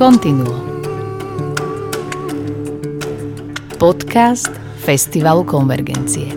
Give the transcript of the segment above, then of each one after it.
Continuo. Podcast Festivalu Konvergencie.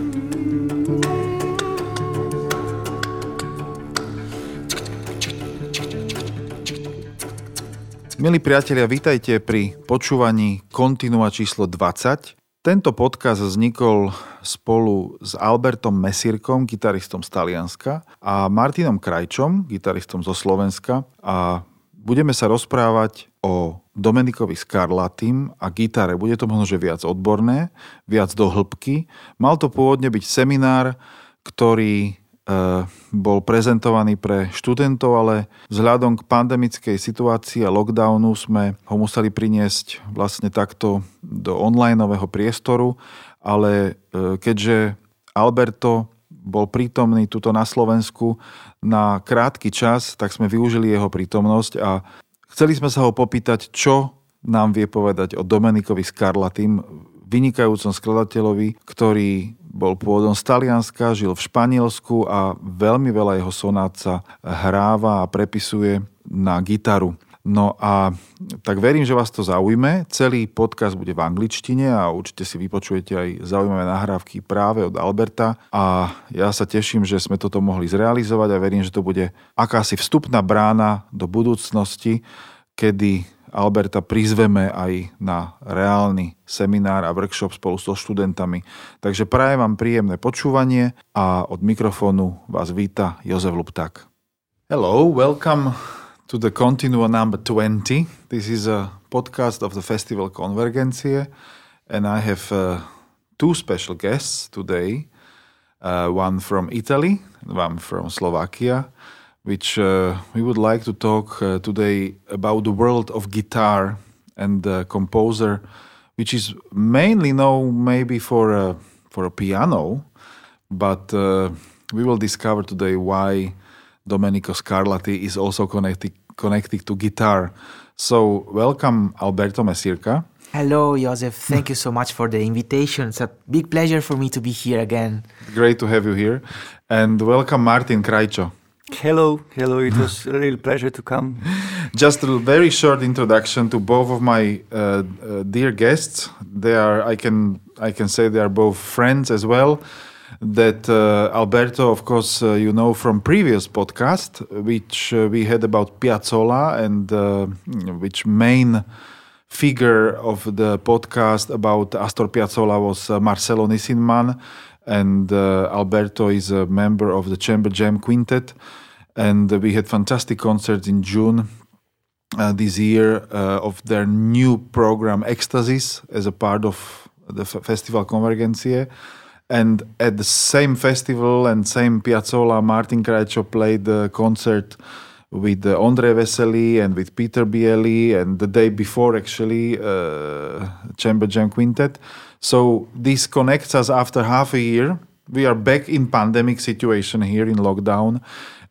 Milí priatelia, vítajte pri počúvaní Kontinua číslo 20. Tento podcast vznikol spolu s Albertom Mesírkom, gitaristom z Talianska a Martinom Krajčom, gitaristom zo Slovenska a budeme sa rozprávať o Domenikovi Scarlatim a gitare. Bude to možno, že viac odborné, viac do hĺbky. Mal to pôvodne byť seminár, ktorý e, bol prezentovaný pre študentov, ale vzhľadom k pandemickej situácii a lockdownu sme ho museli priniesť vlastne takto do onlineového priestoru, ale e, keďže Alberto bol prítomný tuto na Slovensku na krátky čas, tak sme využili jeho prítomnosť a chceli sme sa ho popýtať, čo nám vie povedať o Domenikovi Scarlatim, vynikajúcom skladateľovi, ktorý bol pôvodom z Talianska, žil v Španielsku a veľmi veľa jeho sonát sa hráva a prepisuje na gitaru. No a tak verím, že vás to zaujme. Celý podcast bude v angličtine a určite si vypočujete aj zaujímavé nahrávky práve od Alberta a ja sa teším, že sme toto mohli zrealizovať a verím, že to bude akási vstupná brána do budúcnosti, kedy Alberta prizveme aj na reálny seminár a workshop spolu so študentami. Takže prajem vám príjemné počúvanie a od mikrofónu vás víta Jozef Lupták. Hello, welcome to the Continua number 20. This is a podcast of the Festival Convergencie, and I have uh, two special guests today uh, one from Italy, one from Slovakia, which uh, we would like to talk uh, today about the world of guitar and the composer, which is mainly known maybe for a, for a piano, but uh, we will discover today why Domenico Scarlatti is also connected connected to guitar. So welcome Alberto Mesirca. Hello, Joseph. Thank you so much for the invitation. It's a big pleasure for me to be here again. Great to have you here. And welcome Martin Krajčo. Hello, hello. It was a real pleasure to come. Just a very short introduction to both of my uh, uh, dear guests. They are, I can, I can say, they are both friends as well that uh, Alberto, of course, uh, you know from previous podcast, which uh, we had about Piazzolla and uh, which main figure of the podcast about Astor Piazzolla was uh, Marcelo Nisinman, and uh, Alberto is a member of the Chamber Jam Quintet, and we had fantastic concerts in June. this year of their new program Ecstasies as a part of the F- Festival Convergencie and at the same festival and same Piazzolla, Martin Krajčo played the concert with uh, Andre Vesely and with Peter Bieli, and the day before, actually, uh, Chamber Jam Quintet. So this connects us after half a year. We are back in pandemic situation here in lockdown,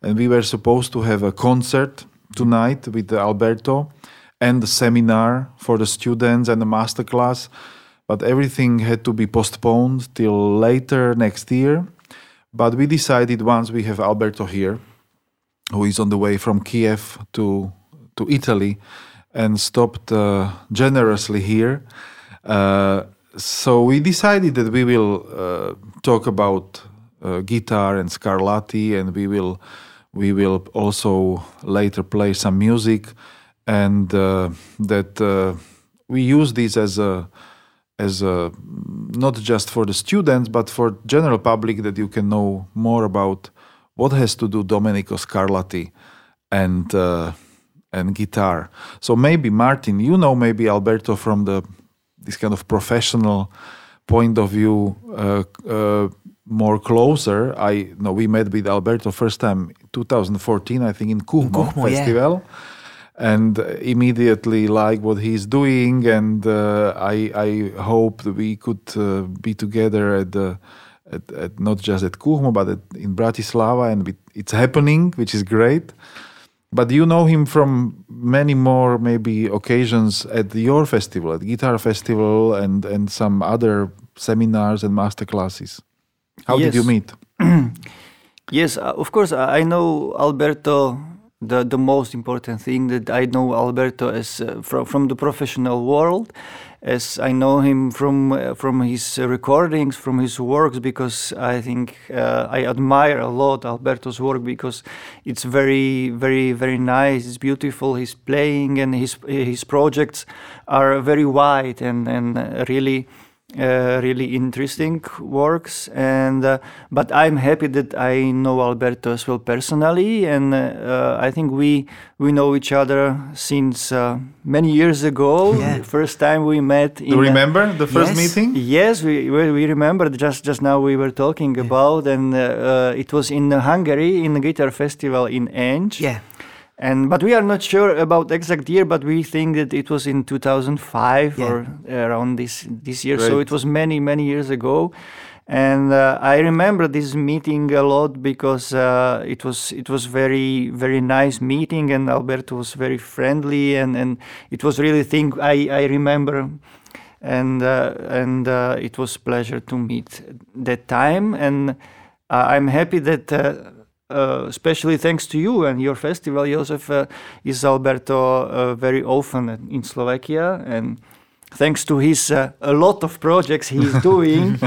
and we were supposed to have a concert tonight with Alberto and the seminar for the students and the master class but everything had to be postponed till later next year. But we decided once we have Alberto here, who is on the way from Kiev to to Italy, and stopped uh, generously here. Uh, so we decided that we will uh, talk about uh, guitar and Scarlatti, and we will we will also later play some music, and uh, that uh, we use this as a as a, not just for the students but for general public that you can know more about what has to do Domenico Scarlatti and uh, and guitar. So maybe Martin, you know maybe Alberto from the this kind of professional point of view uh, uh, more closer. I know we met with Alberto first time 2014, I think in Kuhmo, Kuhmo Festival. Yeah and immediately like what he's doing. And uh, I, I hope that we could uh, be together at the at, at, not just at Kuhmo, but at, in Bratislava, and it's happening, which is great. But you know him from many more maybe occasions at your festival, at Guitar Festival, and and some other seminars and master classes. How yes. did you meet? yes, uh, of course, I know Alberto the the most important thing that I know Alberto as uh, from from the professional world, as I know him from uh, from his recordings, from his works, because I think uh, I admire a lot Alberto's work because it's very very very nice. It's beautiful. His playing and his his projects are very wide and and really uh, really interesting works and uh, but i'm happy that i know alberto as well personally and uh, i think we we know each other since uh, many years ago Yeah. first time we met Do you remember the first Yes. meeting? Yes, we, we we remember just just now we were talking about, and uh, uh, it was in Hungary in the guitar festival in Eger. Yeah. And but we are not sure about exact year, but we think that it was in 2005 Yeah. or around this this year. So it was many many years ago. And uh, I remember this meeting a lot because uh, it was it was very very nice meeting, and Alberto was very friendly, and, and it was really thing I, I remember and uh, and uh, it was pleasure to meet that time and uh, i'm happy that uh, uh, especially thanks to you and your festival joseph uh, is alberto uh, very often in slovakia and thanks to his uh, a lot of projects he's doing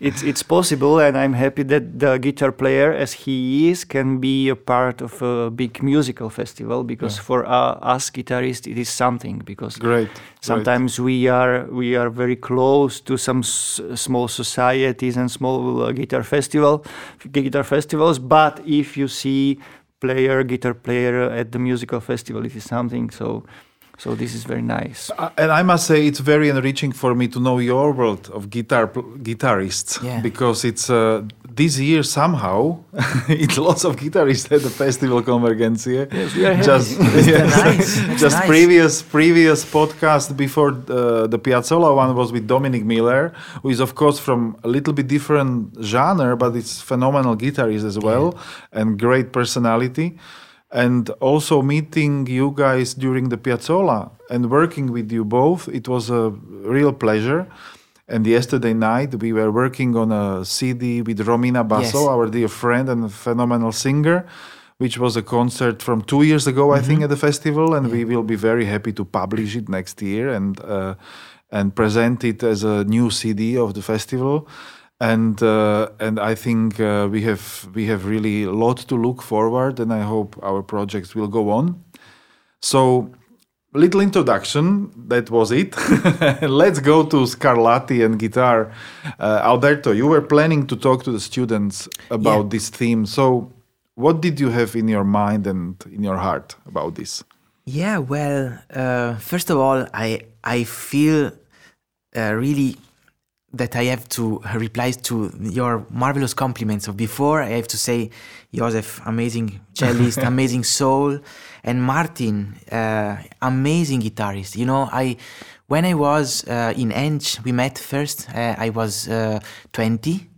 it's it's possible and i'm happy that the guitar player as he is can be a part of a big musical festival because for uh, us guitarists it is something because Great. Sometimes we are we are very close to some s- small societies and small uh, guitar festival guitar festivals. But if you see player guitar player at the musical festival, it is something. So so this is very nice. Uh, and I must say, it's very enriching for me to know your world of guitar guitarists Yeah. because it's uh, this year somehow it's lots of guitarists at the festival Convergencia. Yes, we are just yes. nice. Just nice. previous previous podcast before uh, the Piazzolla one was with Dominic Miller, who is of course from a little bit different genre, but it's phenomenal guitarist as well and great personality. And also meeting you guys during the Piazzolla and working with you both, it was a real pleasure. And yesterday night we were working on a CD with Romina Basso, Yes. our dear friend and phenomenal singer, which was a concert from two years ago, I think, at the festival. And we will be very happy to publish it next year and uh, and present it as a new CD of the festival. And uh, and I think uh, we have we have really a lot to look forward, and I hope our projects will go on. So little introduction that was it let's go to scarlatti and guitar uh, alberto you were planning to talk to the students about Yeah. this theme so what did you have in your mind and in your heart about this Yeah, well, uh, first of all, I I feel uh, really that I have to reply to your marvelous compliments of before. I have to say, Joseph, amazing cellist, amazing soul, and Martin, uh, amazing guitarist. You know, I when I was uh, in Eger, we met first. Uh, I was uh, twenty,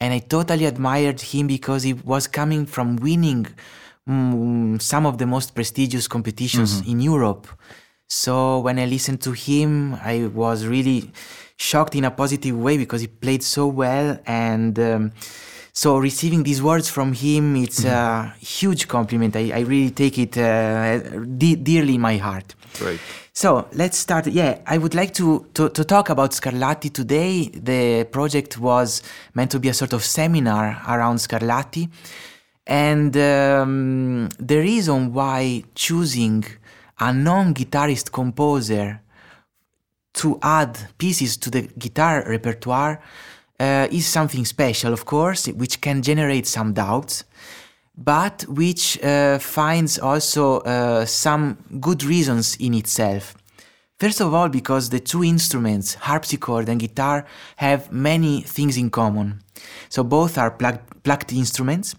and I totally admired him because he was coming from winning mm, some of the most prestigious competitions in Europe. So when I listened to him, I was really shocked in a positive way because he played so well. And um, so receiving these words from him, it's a huge compliment. I, I really take it uh, de- dearly in my heart. great So let's start. Yeah, I would like to, to, to talk about Scarlatti today. The project was meant to be a sort of seminar around Scarlatti. And um, the reason why choosing a non guitarist composer to add pieces to the guitar repertoire uh, is something special, of course, which can generate some doubts, but which uh, finds also uh, some good reasons in itself. First of all, because the two instruments, harpsichord and guitar, have many things in common. So both are plugged, plucked instruments.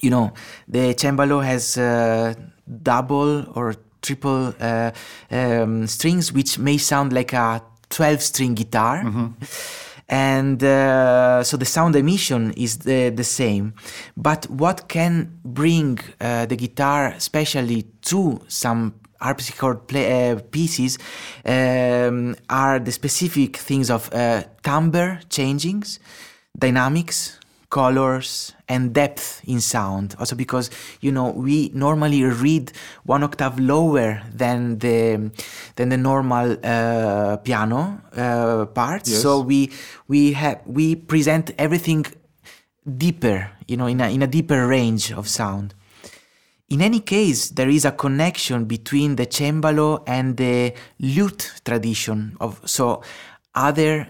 You know, the cembalo has uh, double or triple uh, um, strings, which may sound like a 12 string guitar. And uh, so the sound emission is the, the same. But what can bring uh, the guitar, especially to some harpsichord play, uh, pieces, um, are the specific things of uh, timbre changings, dynamics, colors and depth in sound. Also because you know we normally read one octave lower than the than the normal uh, piano uh, parts Yes. so we we have we present everything deeper you know in a, in a deeper range of sound. In any case, there is a connection between the cembalo and the lute tradition of so other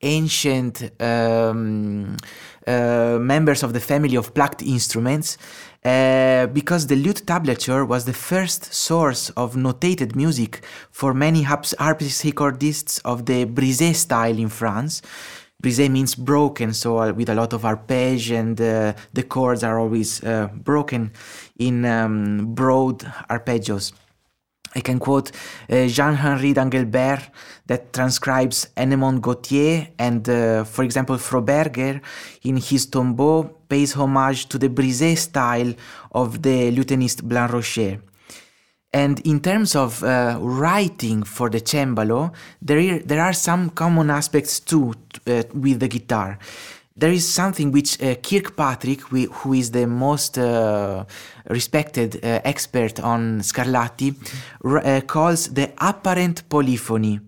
ancient um, uh, members of the family of plucked instruments, uh, because the lute tablature was the first source of notated music for many harpsichordists of the brisé style in France. Brisé means broken, so uh, with a lot of arpeggio and uh, the chords are always uh, broken in um, broad arpeggios. I can quote uh, Jean-Henri d'Anglebert that transcribes Enemond Gautier and, uh, for example, Froberger in his tombeau pays homage to the brisé style of the lutenist Blancrocher. And in terms of uh, writing for the cembalo, there, there are some common aspects too uh, with the guitar. There is something which uh, Kirkpatrick, who is the most uh, respected uh, expert on Scarlatti, r- uh, calls the apparent polyphony,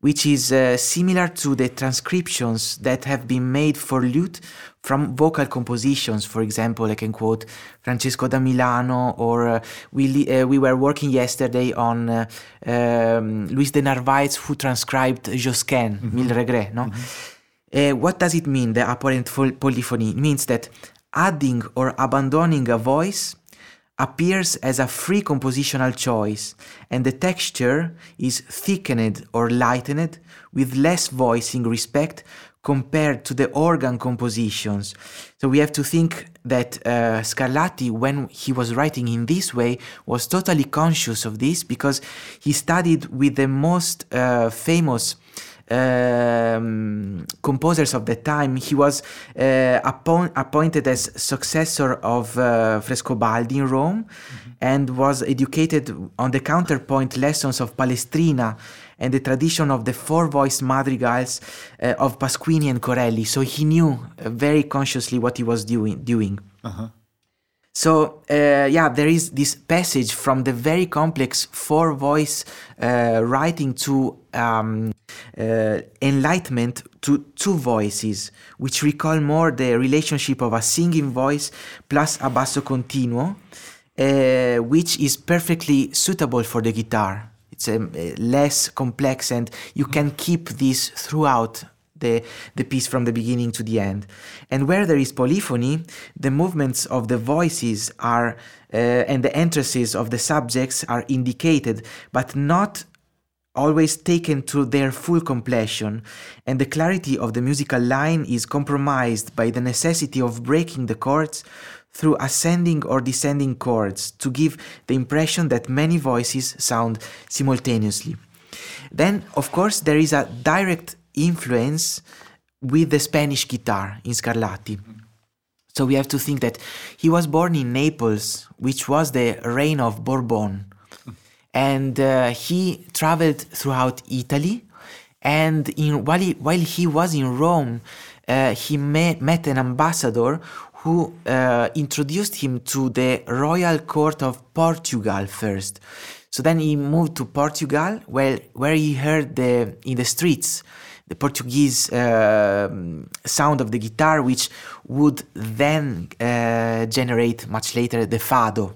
which is uh, similar to the transcriptions that have been made for lute from vocal compositions. For example, I can quote Francesco da Milano, or uh, we, we were working yesterday on um, Luis de Narvaez, who transcribed Josquin, Mille Regrets. No? Uh, what does it mean, the apparent polyphony? It means that adding or abandoning a voice appears as a free compositional choice, and the texture is thickened or lightened with less voicing respect compared to the organ compositions. So we have to think that uh, Scarlatti, when he was writing in this way, was totally conscious of this because he studied with the most uh, famous um, composers of the time. He was uh, appoint, appointed as successor of uh, Frescobaldi in Rome and was educated on the counterpoint lessons of Palestrina and the tradition of the four voiced madrigals uh, of Pasquini and Corelli. So he knew very consciously what he was doing. doing. So uh, yeah, there is this passage from the very complex four voice uh, writing to um, uh, enlightenment to two voices, which recall more the relationship of a singing voice plus a basso continuo, uh, which is perfectly suitable for the guitar. It's um, uh, less complex, and you can keep this throughout the, the piece from the beginning to the end. And where there is polyphony, the movements of the voices are uh, and the entrances of the subjects are indicated, but not always taken to their full completion, and the clarity of the musical line is compromised by the necessity of breaking the chords through ascending or descending chords to give the impression that many voices sound simultaneously. Then, of course, there is a direct influence with the Spanish guitar in Scarlatti. So we have to think that he was born in Naples, which was the reign of Bourbon. And uh, he traveled throughout Italy. And in, while, he, while he was in Rome, uh, he met, met an ambassador who uh, introduced him to the royal court of Portugal first. So then he moved to Portugal, where, where he heard the, in the streets the Portuguese uh, sound of the guitar, which would then uh, generate much later the fado.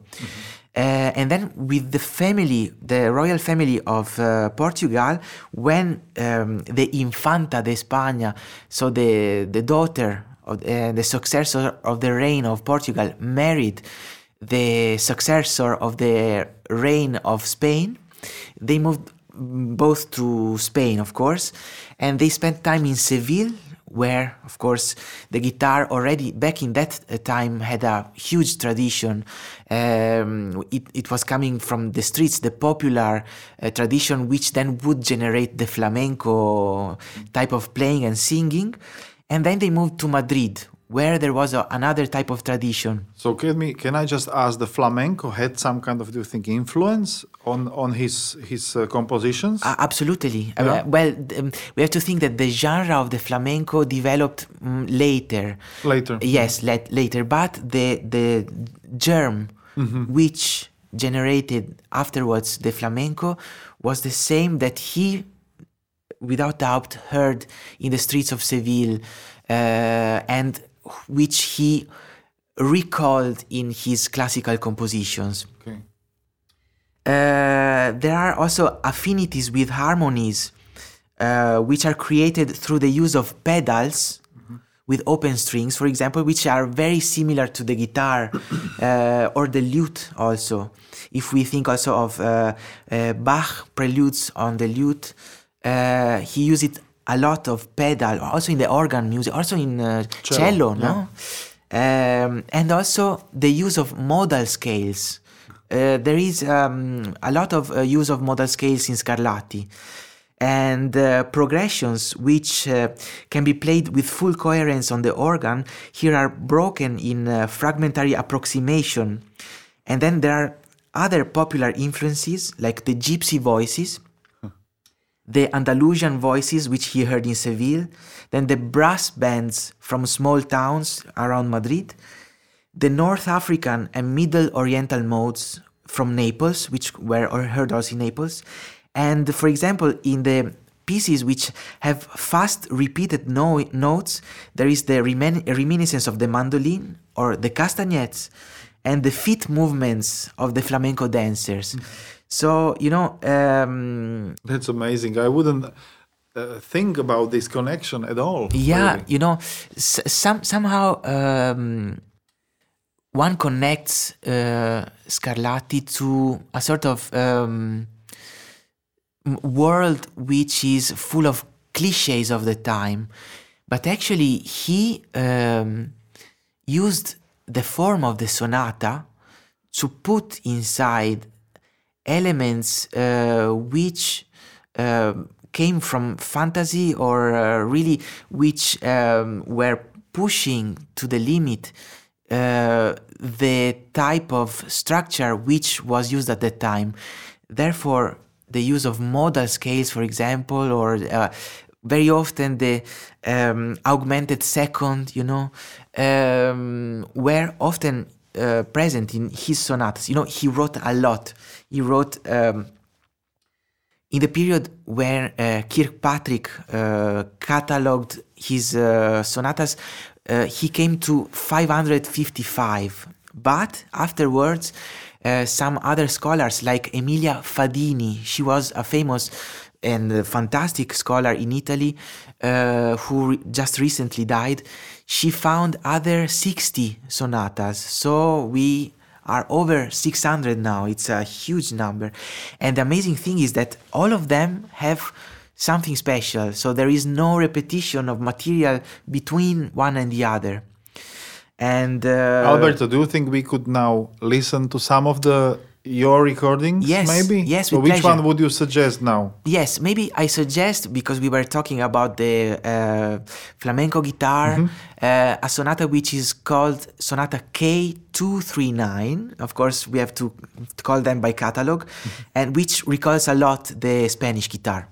Uh, and then with the family, the royal family of uh, Portugal, when um, the Infanta de España, so the, the daughter of uh, the successor of the reign of Portugal, married the successor of the reign of Spain, they moved both to Spain, of course, and they spent time in Seville, where, of course, the guitar already back in that uh, time had a huge tradition. Um, it, it was coming from the streets, the popular uh, tradition, which then would generate the flamenco type of playing and singing. And then they moved to Madrid, where there was a, another type of tradition. So can me can I just ask the flamenco had some kind of do you think influence on on his his uh, compositions? Uh, absolutely. Uh, well, um, we have to think that the genre of the flamenco developed mm, later. Later. Yes, let, later. But the the germ which generated afterwards the flamenco was the same that he, without doubt, heard in the streets of Seville, uh, and which he recalled in his classical compositions. Okay. Uh, there are also affinities with harmonies, uh, which are created through the use of pedals with open strings, for example, which are very similar to the guitar uh, or the lute also. If we think also of uh, uh, Bach preludes on the lute, uh, he used it a lot of pedal, also in the organ music, also in uh, Cello, cello, no? Um, and also the use of modal scales. Uh, there is um, a lot of uh, use of modal scales in Scarlatti and uh, progressions which uh, can be played with full coherence on the organ here are broken in uh, fragmentary approximation and then there are other popular influences like the gypsy voices the Andalusian voices which he heard in Seville, then the brass bands from small towns around Madrid, the North African and Middle Oriental modes from Naples, which were heard also in Naples, and for example, in the pieces which have fast repeated no- notes, there is the remin- reminiscence of the mandolin or the castanets and the feet movements of the flamenco dancers. So, you know, um, That's amazing. I wouldn't uh, think about this connection at all. yeah really. you know s- some somehow um, one connects uh, scarlatti to a sort of um, world which is full of cliches of the time but actually he um, used the form of the sonata to put inside elements uh, which um came from fantasy or uh, really which um, were pushing to the limit uh, the type of structure which was used at that time. Therefore, the use of modal scales, for example, or uh, very often the um, augmented second, you know, um, were often uh, present in his sonatas. You know, he wrote a lot. He wrote. Um, in the period where uh, Kirkpatrick uh, catalogued his uh, sonatas, uh, he came to 555. But afterwards, uh, some other scholars like Emilia Fadini, she was a famous and fantastic scholar in Italy uh, who re- just recently died. She found other 60 sonatas. So we are over 600 now. It's a huge number. And the amazing thing is that all of them have something special. So there is no repetition of material between one and the other. And uh, Alberto, do you think we could now listen to some of the your recordings? Yes, maybe. yes, So which pleasure. one would you suggest now? Yes, maybe I suggest because we were talking about the uh, flamenco guitar, uh, a sonata which is called Sonata K239. Of course, we have to call them by catalog, and which recalls a lot the Spanish guitar.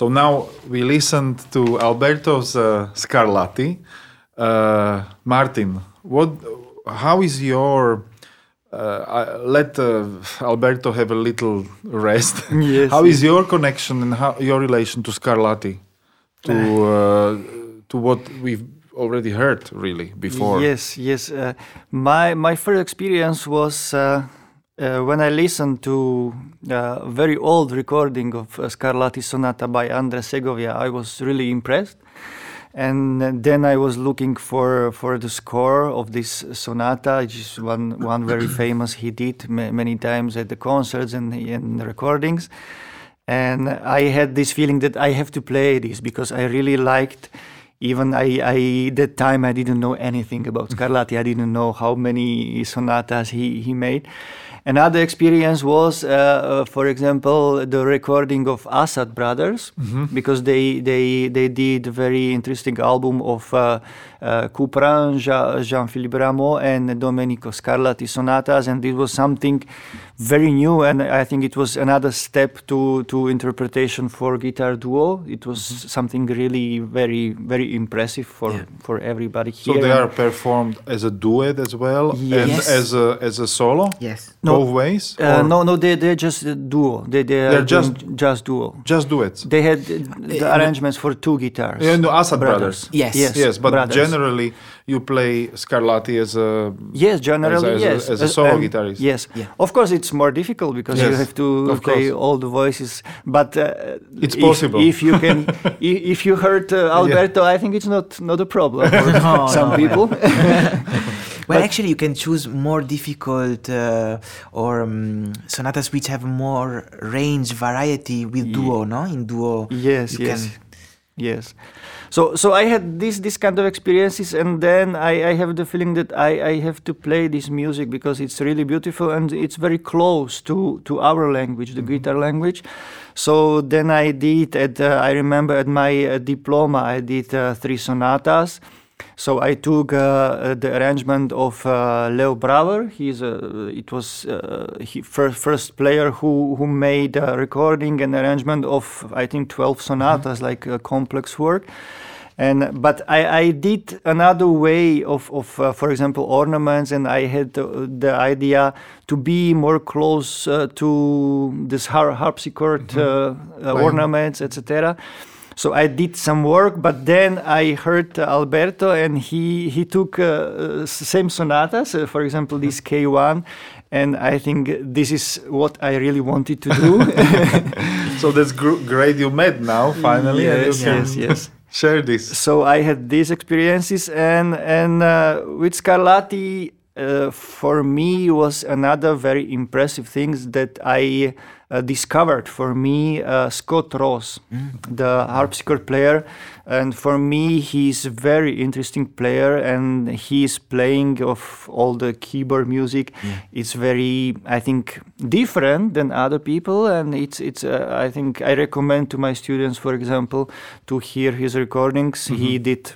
So now we listened to Alberto's uh, Scarlatti. Uh, Martin, what? How is your? Uh, let uh, Alberto have a little rest. Yes, how is your connection and how your relation to Scarlatti? To uh, to what we've already heard, really before. Yes, yes. Uh, my my first experience was uh, uh, when I listened to a very old recording of uh, Scarlatti Sonata by Andrea Segovia. I was really impressed, and then I was looking for for the score of this sonata, which is one one very famous he did ma- many times at the concerts and in the recordings. And I had this feeling that I have to play this because I really liked even I, I that time I didn't know anything about Scarlatti. I didn't know how many sonatas he, he made. Another experience was, uh, uh, for example, the recording of Assad Brothers, because they, they they did a very interesting album of uh, uh, Couperin, Jean, Jean-Philippe Rameau, and Domenico Scarlatti sonatas, and it was something very new, and I think it was another step to to interpretation for guitar duo. It was something really very very impressive for Yeah. for everybody here. So they are performed as a duet as well, and Yes. as a as a solo. Yes. No. Both ways. Uh, no, no, they they're just a duo. They they are just- doing just duo. Just duets. They had uh, the arrangements for two guitars. Yeah, no, Assad brothers. Yes. Yes. Yes, but brothers. generally you play Scarlatti as a Yes, generally as a- yes. as a Uh, solo and guitarist. Yes, Yeah. of course it's more difficult because you have to of play course. all the voices. But uh, It's if, possible. if you can. if you heard uh, Alberto, I think it's not not a problem for No, some no, people. Well, actually, you can choose more difficult uh, or um, sonatas which have more range variety with duo, no? In duo, Yes, yes, can- yes. So, so I had this this kind of experiences, and then I, I have the feeling that I, I have to play this music because it's really beautiful and it's very close to to our language, the guitar language. So then I did at uh, I remember at my uh, diploma I did uh, three sonatas. So I took uh, uh, the arrangement of uh, Leo Brouwer. He's a, it was uh, he first first player who who made a recording and arrangement of I think twelve sonatas, like a complex work. And but I, I did another way of of uh, for example ornaments, and I had the, idea to be more close uh, to this har- harpsichord uh, uh, ornaments, etc. So I did some work, but then I heard Alberto, and he he took uh, same sonatas, uh, for example this K1, and I think this is what I really wanted to do. So that's gr- great. You met now finally, yes, yes, yes. share this. So I had these experiences, and and uh, with Scarlatti, uh, for me was another very impressive things that I discovered. For me, uh, Scott Ross, the harpsichord player, and for me he's a very interesting player, and he's playing of all the keyboard music. It's very, I think, different than other people, and it's it's. Uh, I think I recommend to my students, for example, to hear his recordings. He did.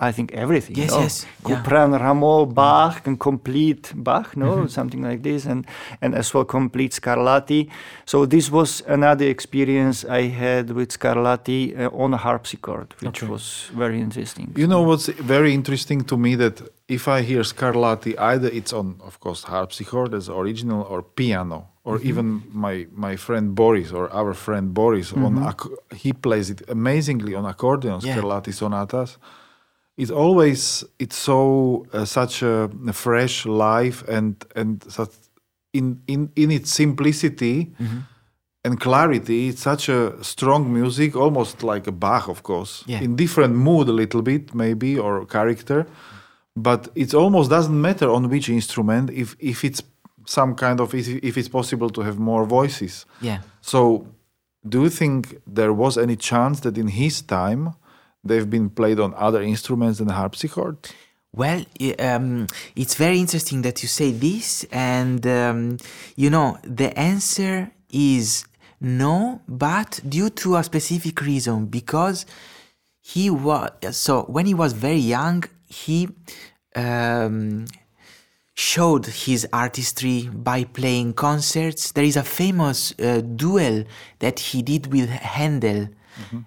I think everything. Yes, no? yes, yeah. Rameau, Bach, and complete Bach, no, mm-hmm. something like this, and and as well complete Scarlatti. So this was another experience I had with Scarlatti uh, on a harpsichord, which was very interesting. You know what's very interesting to me that if I hear Scarlatti, either it's on, of course, harpsichord as original or piano, or mm-hmm. even my my friend Boris or our friend Boris on mm-hmm. ac- he plays it amazingly on accordion Yeah. Scarlatti sonatas. It's always it's so uh, such a fresh life and and such in in in its simplicity and clarity. It's such a strong music, almost like a Bach, of course, Yeah. in different mood a little bit maybe or character, but it almost doesn't matter on which instrument if if it's some kind of if if it's possible to have more voices. Yeah. So, do you think there was any chance that in his time they've been played on other instruments than harpsichord? Well, um, it's very interesting that you say this, and um, you know the answer is no, but due to a specific reason because he was so when he was very young he um, showed his artistry by playing concerts. There is a famous uh, duel that he did with Handel.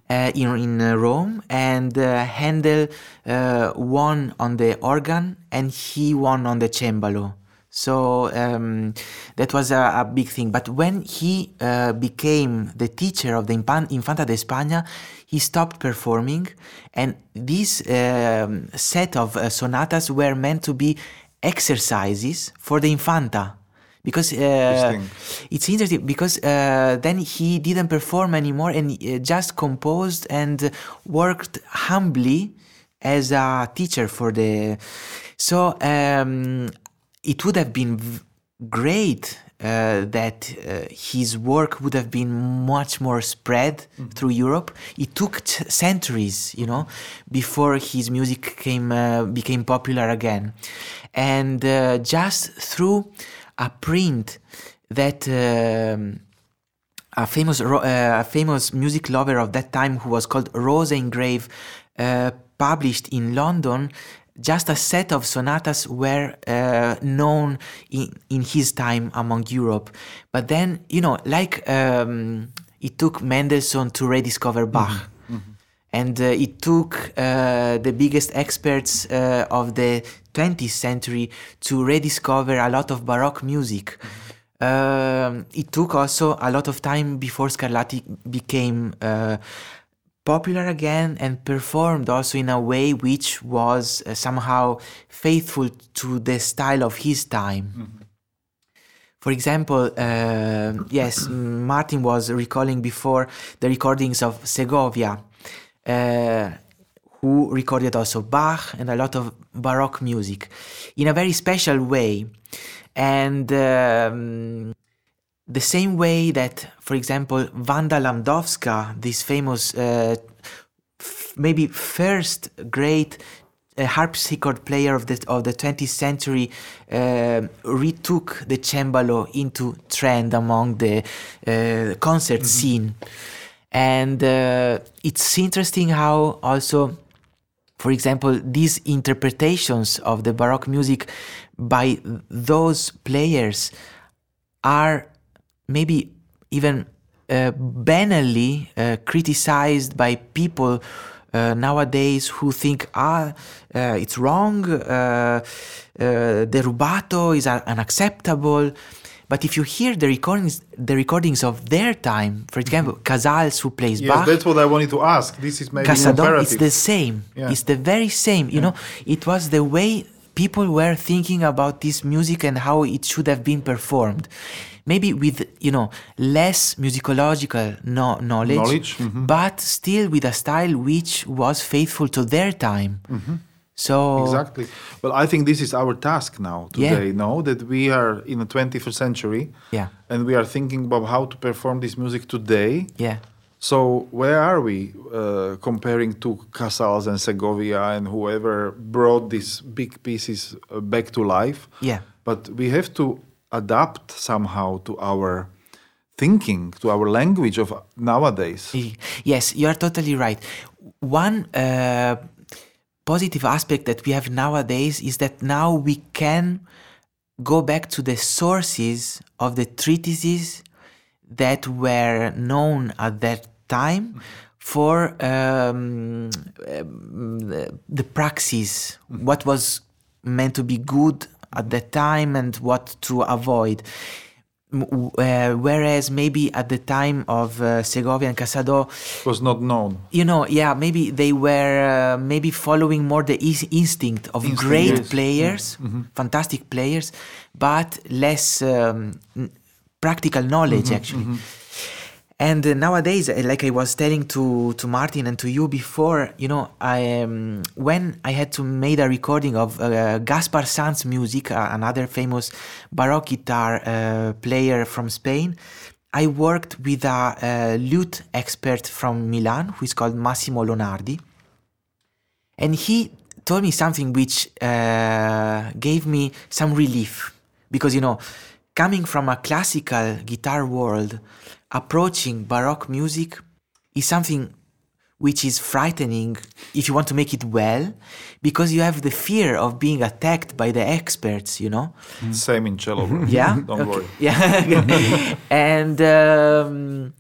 Uh, in, in uh, Rome, and Handel uh, won on the organ and he won on the cembalo. So um, that was a, a, big thing. But when he became the teacher of the Infanta de España, he stopped performing, and this um, set of sonatas were meant to be exercises for the Infanta because uh, it's interesting because uh, then he didn't perform anymore and uh, just composed and worked humbly as a teacher for the so um, it would have been great uh, that uh, his work would have been much more spread mm-hmm. through Europe. It took t- centuries, you know, before his music came uh, became popular again, and just through a print that um, a famous uh, a famous music lover of that time who was called Roseingrave uh, published in London just a set of sonatas were uh, known in, in his time among Europe. But then, you know, like um, it took Mendelssohn to rediscover Bach. Mm-hmm. Mm-hmm. And uh, it took uh, the biggest experts uh, of the 20th century to rediscover a lot of Baroque music. Mm-hmm. it took also a lot of time before Scarlatti became uh, popular again and performed also in a way which was uh, somehow faithful to the style of his time. Mm-hmm. For example, uh, yes, Martin was recalling before the recordings of Segovia. Uh, who recorded also Bach and a lot of Baroque music in a very special way. And um, the same way that, for example, Wanda Landowska, this famous, uh, f- maybe first great uh, harpsichord player of the of the 20th century, uh, retook the cembalo into trend among the uh, concert mm-hmm. scene, and uh, it's interesting how also for example, these interpretations of the Baroque music by those players are maybe even uh, banally uh, criticized by people uh, nowadays who think ah uh, it's wrong uh, uh, the rubato is unacceptable but if you hear the recordings, the recordings of their time, for example, mm-hmm. Casals who plays yes, Bach. that's what I wanted to ask. This is maybe Casadon, it's the same. Yeah. It's the very same. You yeah. know, it was the way people were thinking about this music and how it should have been performed. Maybe with you know less musicological no- knowledge, knowledge. Mm-hmm. but still with a style which was faithful to their time. Mm-hmm. So exactly. Well, I think this is our task now today. Yeah. No, that we are in the 21st century. Yeah. And we are thinking about how to perform this music today. Yeah. So where are we uh, comparing to Casals and Segovia and whoever brought these big pieces uh, back to life? Yeah. But we have to adapt somehow to our thinking, to our language of nowadays. Yes, you are totally right. One uh, positive aspect that we have nowadays is that now we can go back to the sources of the treatises that were known at that time for um, the praxis, what was meant to be good at that time and what to avoid. Uh, whereas maybe at the time of uh, Segovia and Casado was not known. You know, yeah, maybe they were uh, maybe following more the instinct of instinct, great yes. players, mm-hmm. fantastic players, but less um, practical knowledge mm-hmm, actually. Mm-hmm. And uh, nowadays, uh, like I was telling to, to Martin and to you before, you know, I um, when I had to make a recording of uh, Gaspar Sanz music, uh, another famous Baroque guitar uh, player from Spain, I worked with a, a, lute expert from Milan who is called Massimo Lonardi. And he told me something which uh, gave me some relief because, you know, coming from a classical guitar world, approaching Baroque music is something which is frightening if you want to make it well, because you have the fear of being attacked by the experts, you know? Same in cello. Yeah. Don't worry. Yeah. and um,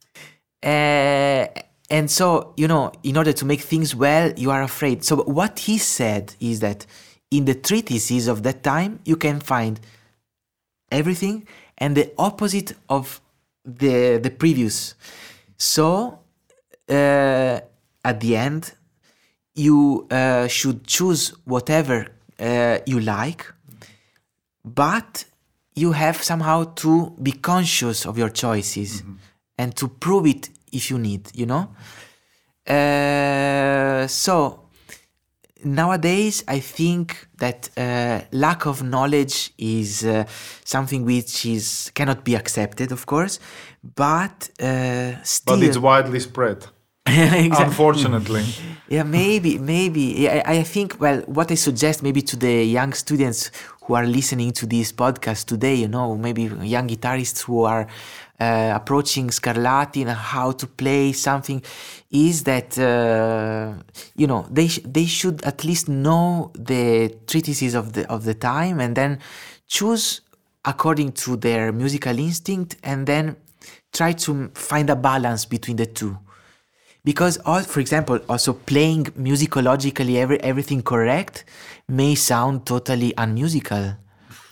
uh, and so you know, in order to make things well, you are afraid. So what he said is that in the treatises of that time, you can find everything and the opposite of the the previous. So uh, at the end, you uh, should choose whatever uh, you like, but you have somehow to be conscious of your choices and to prove it if you need, you know? Uh, so nowadays, I think that uh, lack of knowledge is uh, something which is cannot be accepted, of course, but uh, still. But it's widely spread. Exactly. Unfortunately. Yeah, maybe, maybe. Yeah, I, I think, well, what I suggest maybe to the young students who are listening to this podcast today, you know, maybe young guitarists who are uh, approaching Scarlatti and how to play something, is that, uh, you know, they, sh- they should at least know the treatises of the, of the time and then choose according to their musical instinct and then try to find a balance between the two because all, for example also playing musicologically every, everything correct may sound totally unmusical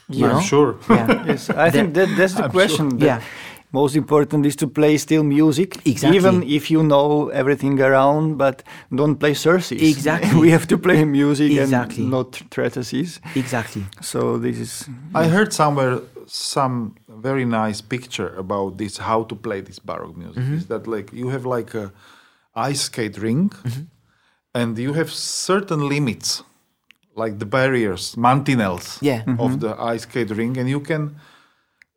you I'm know sure. yeah Yes, I think that that's the I'm question. sure. that Yeah. Most important is to play still music, Exactly. even if you know everything around, but don't play sources. Exactly. we have to play music Exactly. and not treatises. exactly So this is I heard somewhere some very nice picture about this how to play this baroque music. Mm-hmm. Is that like you have like a ice skate ring Mm-hmm. and you have certain limits like the barriers, mantinels Yeah. of the ice skate ring and you can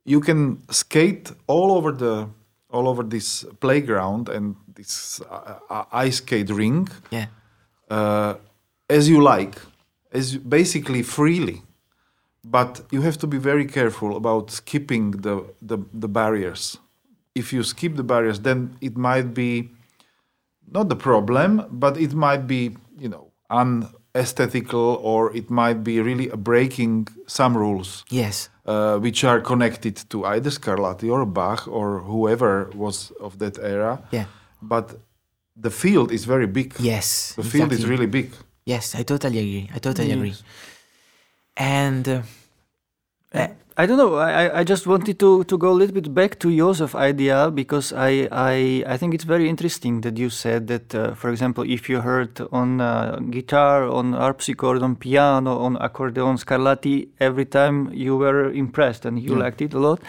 you can skate all over the all over this playground and this uh, uh, ice skate ring yeah uh, as you like, as you- basically freely. But you have to be very careful about skipping the, the, the barriers. If you skip the barriers, then it might be not the problem, but it might be, you know, unaesthetical or it might be really breaking some rules yes uh, which are connected to either Scarlatti or Bach or whoever was of that era. Yeah. But the field is very big. yes The field is really big. yes i totally agree i totally agree and uh, I don't know. I, I- just wanted to, to go a little bit back to Joseph idea because I, I I think it's very interesting that you said that, uh, for example, if you heard on uh, guitar, on harpsichord, on piano, on accordion, Scarlatti, every time you were impressed and you liked it a lot.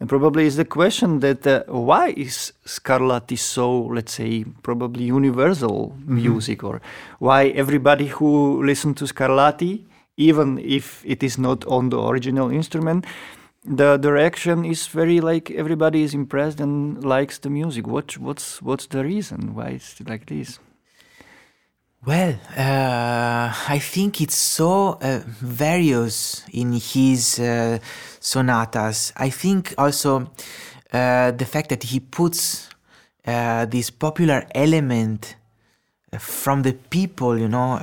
And probably is the question that uh, why is Scarlatti so, let's say, probably universal music, or why everybody who listened to Scarlatti even if it is not on the original instrument the direction is very like everybody is impressed and likes the music what what's what's the reason why it's like this Well, uh, I think it's so uh, various in his uh, sonatas. I think also uh, the fact that he puts uh, this popular element uh, from the people, you know,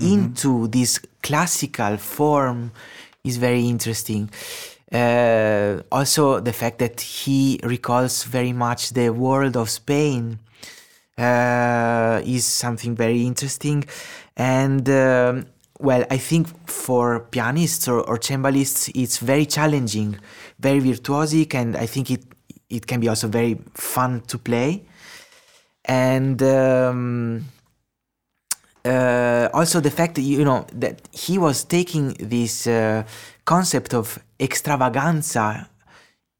uh, into this classical form is very interesting. Uh, also, the fact that he recalls very much the world of Spain uh, is something very interesting. And um, well, I think for pianists or, or cembalists, it's very challenging, very virtuosic, and I think it it can be also very fun to play. And um, uh, also the fact that you know that he was taking this uh, concept of extravaganza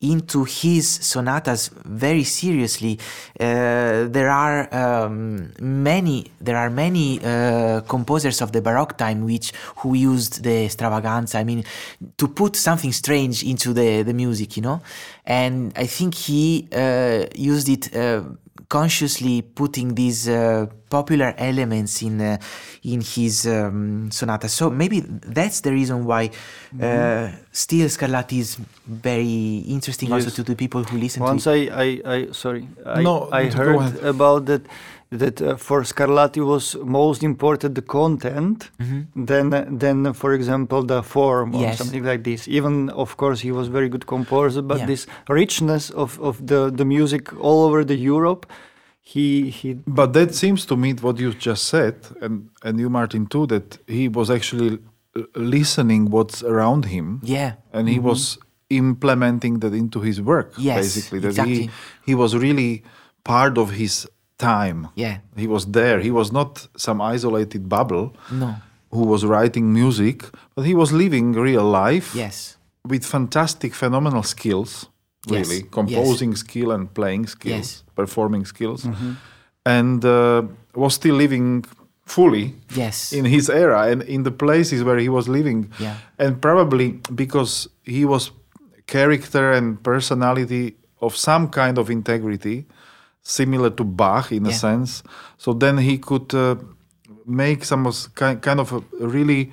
into his sonatas very seriously. Uh, there are um, many there are many uh, composers of the Baroque time which who used the extravaganza. I mean, to put something strange into the the music, you know. And I think he uh, used it. Uh, consciously putting these uh, popular elements in uh, in his um, sonata. So maybe that's the reason why uh, still Scarlatti is very interesting also to the people who listen once to it. I, I, I sorry I, No, I heard about that that uh, for Scarlatti was most important the content than than for example the form or Yes. something like this. Even of course he was very good composer, but Yeah. this richness of, of the, the music all over the Europe, he he But that seems to me what you just said, and and you, Martin, too, that he was actually uh, listening what's around him, Yeah. and he was implementing that into his work. Yes, basically, that exactly. he he was really part of his time. Yeah. he was there. He was not some isolated bubble. No. Who was writing music, but he was living real life Yes. with fantastic, phenomenal skills. Yes, Really, yes. composing skill and playing skills, Yes. performing skills, and uh, was still living fully Yes. in his era and in the places where he was living. Yeah. And probably because he was character and personality of some kind of integrity, similar to Bach in a sense. So then he could uh, make some of s- ki- kind of a really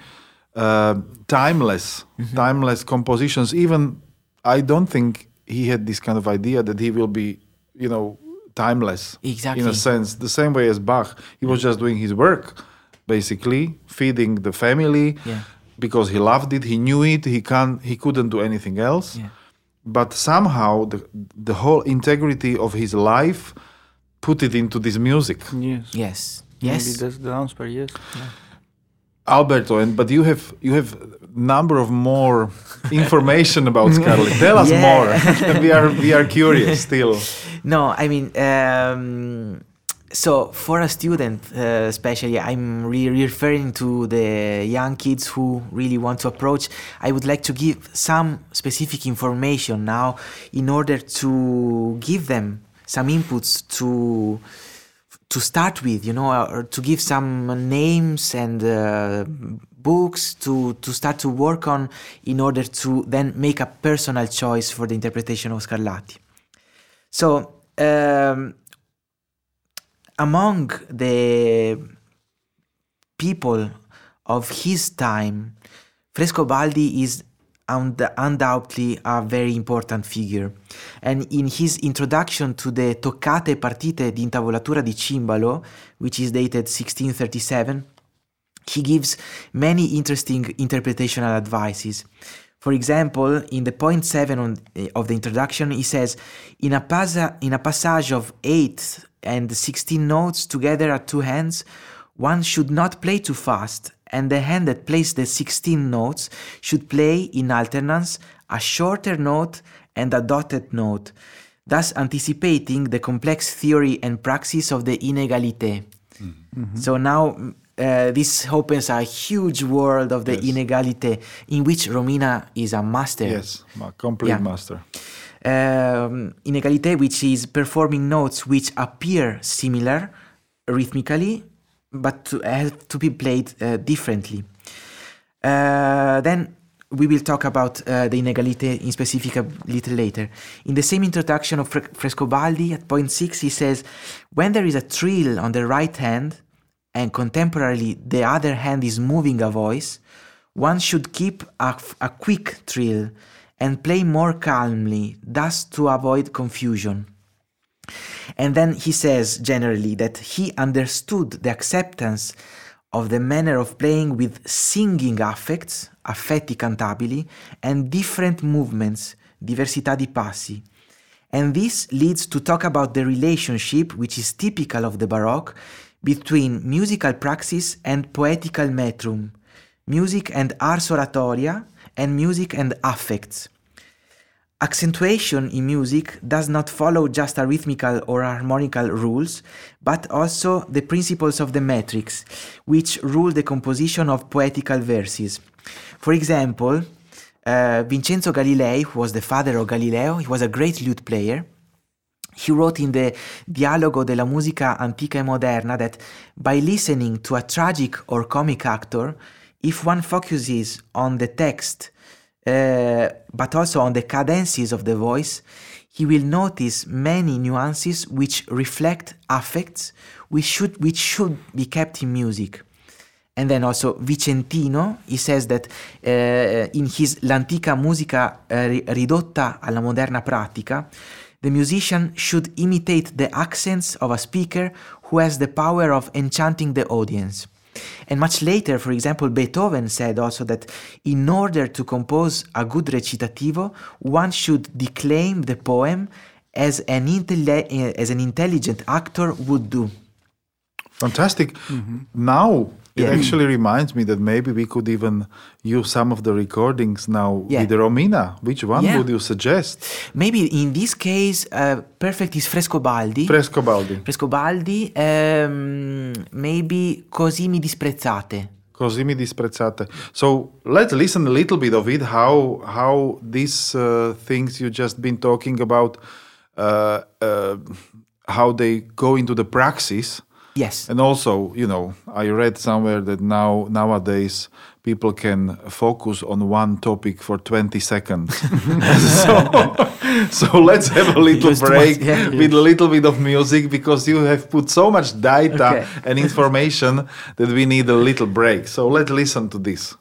uh, timeless, Mm-hmm. timeless compositions. Even I don't think he had this kind of idea that he will be, you know, timeless Exactly. in a sense. The same way as Bach, he was just doing his work, basically feeding the family Yeah. because he loved it. He knew it. He can he couldn't do anything else. Yeah. But somehow the the whole integrity of his life put it into this music. yes. Yes. Maybe Yes. that's the answer, yes. Alberto, and but you have you have number of more information about Scarlett. Tell us Yeah. more. we are we are curious still. No, I mean, um, so for a student, uh, especially, I'm re- referring to the young kids who really want to approach. I would like to give some specific information now in order to give them some inputs to to start with, you know, or to give some names and uh, books to to start to work on in order to then make a personal choice for the interpretation of Scarlatti. So, um, among the people of his time, Frescobaldi is und- undoubtedly a very important figure. And in his introduction to the Toccate Partite di Intavolatura di Cimbalo, which is dated 1637, he gives many interesting interpretational advices. For example, in the point seven on, eh, of the introduction, he says, in a, passa- in a passage of eight and the 16 notes together at two hands, one should not play too fast, and the hand that plays the 16 notes should play in alternance a shorter note and a dotted note, thus anticipating the complex theory and praxis of the inégalité. So now uh, this opens a huge world of the Yes. inégalité in which Romina is a master. Yes, a complete Yeah. master. Um, inégalité, which is performing notes which appear similar rhythmically, but to, have to be played uh, differently. Uh, then we will talk about uh, the inégalité in specific a little later. In the same introduction of Fre- Frescobaldi, at point six, he says, When there is a trill on the right hand, and contemporarily the other hand is moving a voice, one should keep a, a quick trill and play more calmly, thus to avoid confusion. And then he says generally that he understood the acceptance of the manner of playing with singing affects, affetti cantabili, and different movements, diversità di passi. And this leads to talk about the relationship, which is typical of the Baroque, between musical praxis and poetical metrum, music and ars oratoria, and music and affects. Accentuation in music does not follow just a rhythmical or harmonical rules, but also the principles of the metrics, which rule the composition of poetical verses. For example, uh, Vincenzo Galilei, who was the father of Galileo, he was a great lute player. He wrote in the Dialogo della musica antica e moderna that by listening to a tragic or comic actor, if one focuses on the text uh, but also on the cadences of the voice, he will notice many nuances which reflect affects which should, which should be kept in music. And then also Vicentino, he says that uh, in his L'antica musica uh, ridotta alla moderna pratica, the musician should imitate the accents of a speaker who has the power of enchanting the audience. And much later, for example, Beethoven said also that in order to compose a good recitativo, one should declaim the poem as an, intelli- eh, as an intelligent actor would do. Fantastic. Mm-hmm. Now it actually reminds me that maybe we could even use some of the recordings now Yeah. with Romina. Which one Yeah. would you suggest? Maybe in this case, uh, perfect is Frescobaldi. Frescobaldi. Frescobaldi, um, maybe Così mi disprezzate. Così mi disprezzate. So let's listen a little bit of it. How how these uh, things you just been talking about, uh, uh, how they go into the praxis, Yes. and also you know I read somewhere that now nowadays people can focus on one topic for twenty seconds. so so let's have a little Just break much, yeah. with a little bit of music because you have put so much data Okay. and information that we need a little break. So let's listen to this.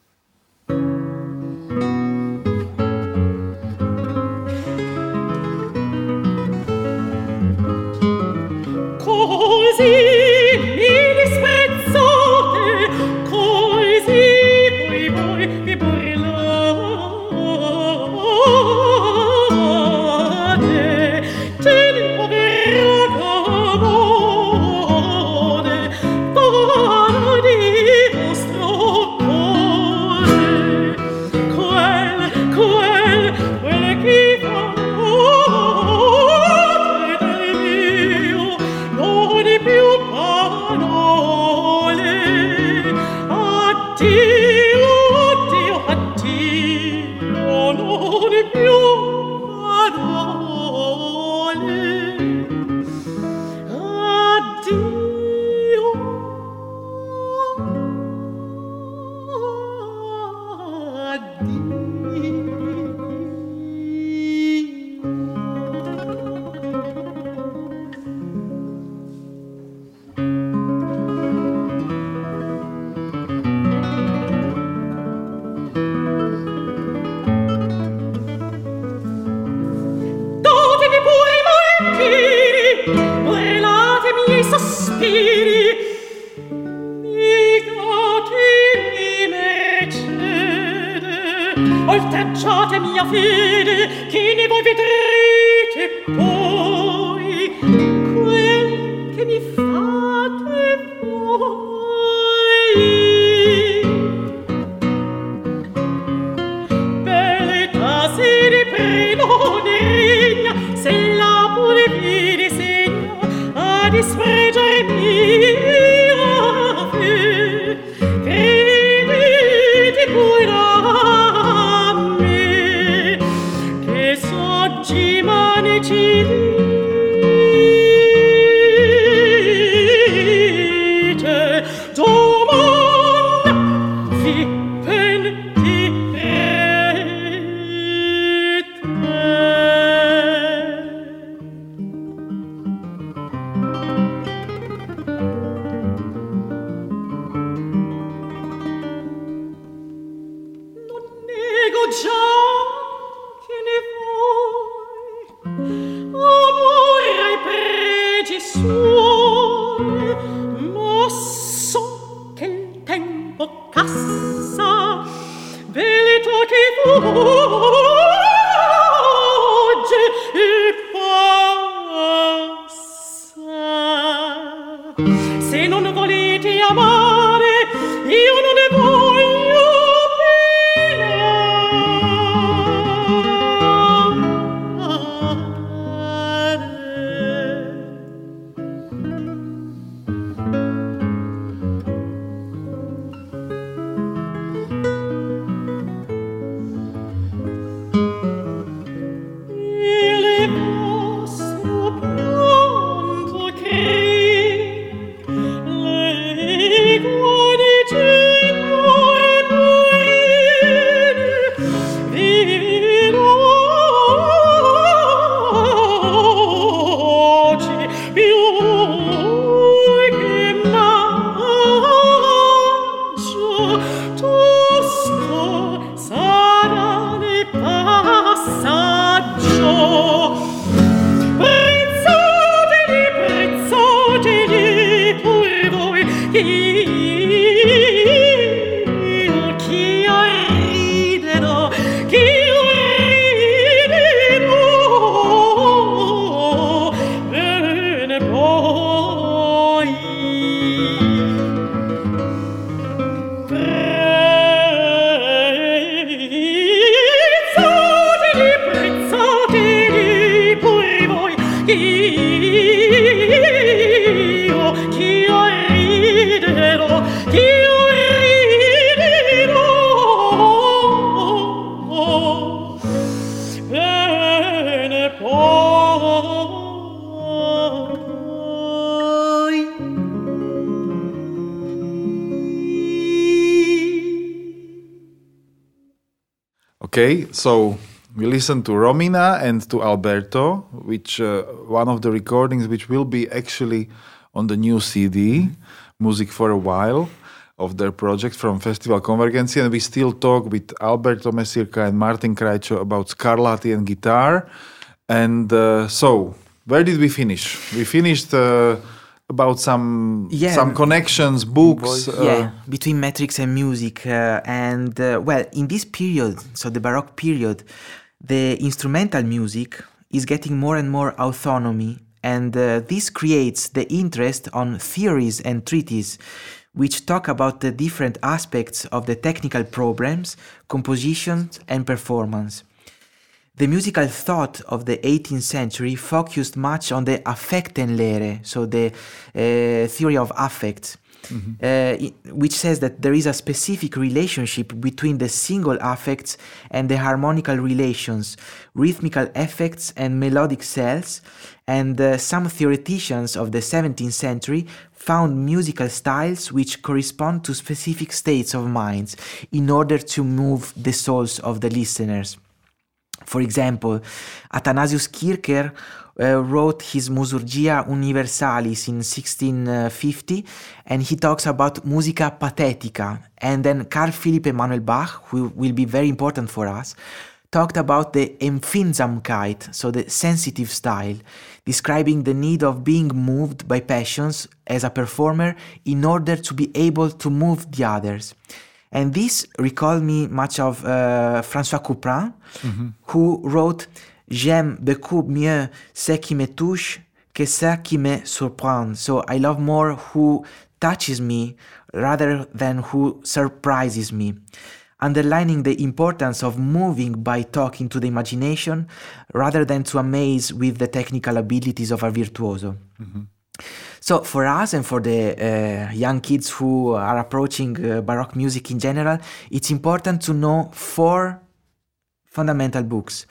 Okay, so we listened to Romina and to Alberto, which uh, one of the recordings which will be actually on the new CD, Music for a While, of their project from Festival Convergencia. And we still talk with Alberto Mesirca and Martin Krajčo about Scarlatti and guitar. And uh, so, where did we finish? We finished uh, about some Yeah. some connections, books. uh, yeah, between metrics and music. Uh, and uh, well, in this period, so the Baroque period, the instrumental music is getting more and more autonomy, and uh, this creates the interest on theories and treatises which talk about the different aspects of the technical problems, compositions, and performance. The musical thought of the 18th century focused much on the Affektenlehre, so the uh, theory of affect, uh, which says that there is a specific relationship between the single affects and the harmonical relations, rhythmical effects and melodic cells. And uh, some theoreticians of the 17th century found musical styles which correspond to specific states of minds in order to move the souls of the listeners. For example, Athanasius Kircher uh, wrote his Musurgia Universalis in 1650 and he talks about musica pathetica. And then Carl Philipp Emanuel Bach, who will be very important for us, talked about the Empfindsamkeit, so the sensitive style, describing the need of being moved by passions as a performer in order to be able to move the others. And this recalled me much of uh, François Couperin, who wrote J'aime beaucoup mieux ce qui me touche que ce qui me surprend. So I love more who touches me rather than who surprises me. Underlining the importance of moving by talking to the imagination rather than to amaze with the technical abilities of a virtuoso. So for us and for the uh, young kids who are approaching uh, Baroque music in general, it's important to know four fundamental books.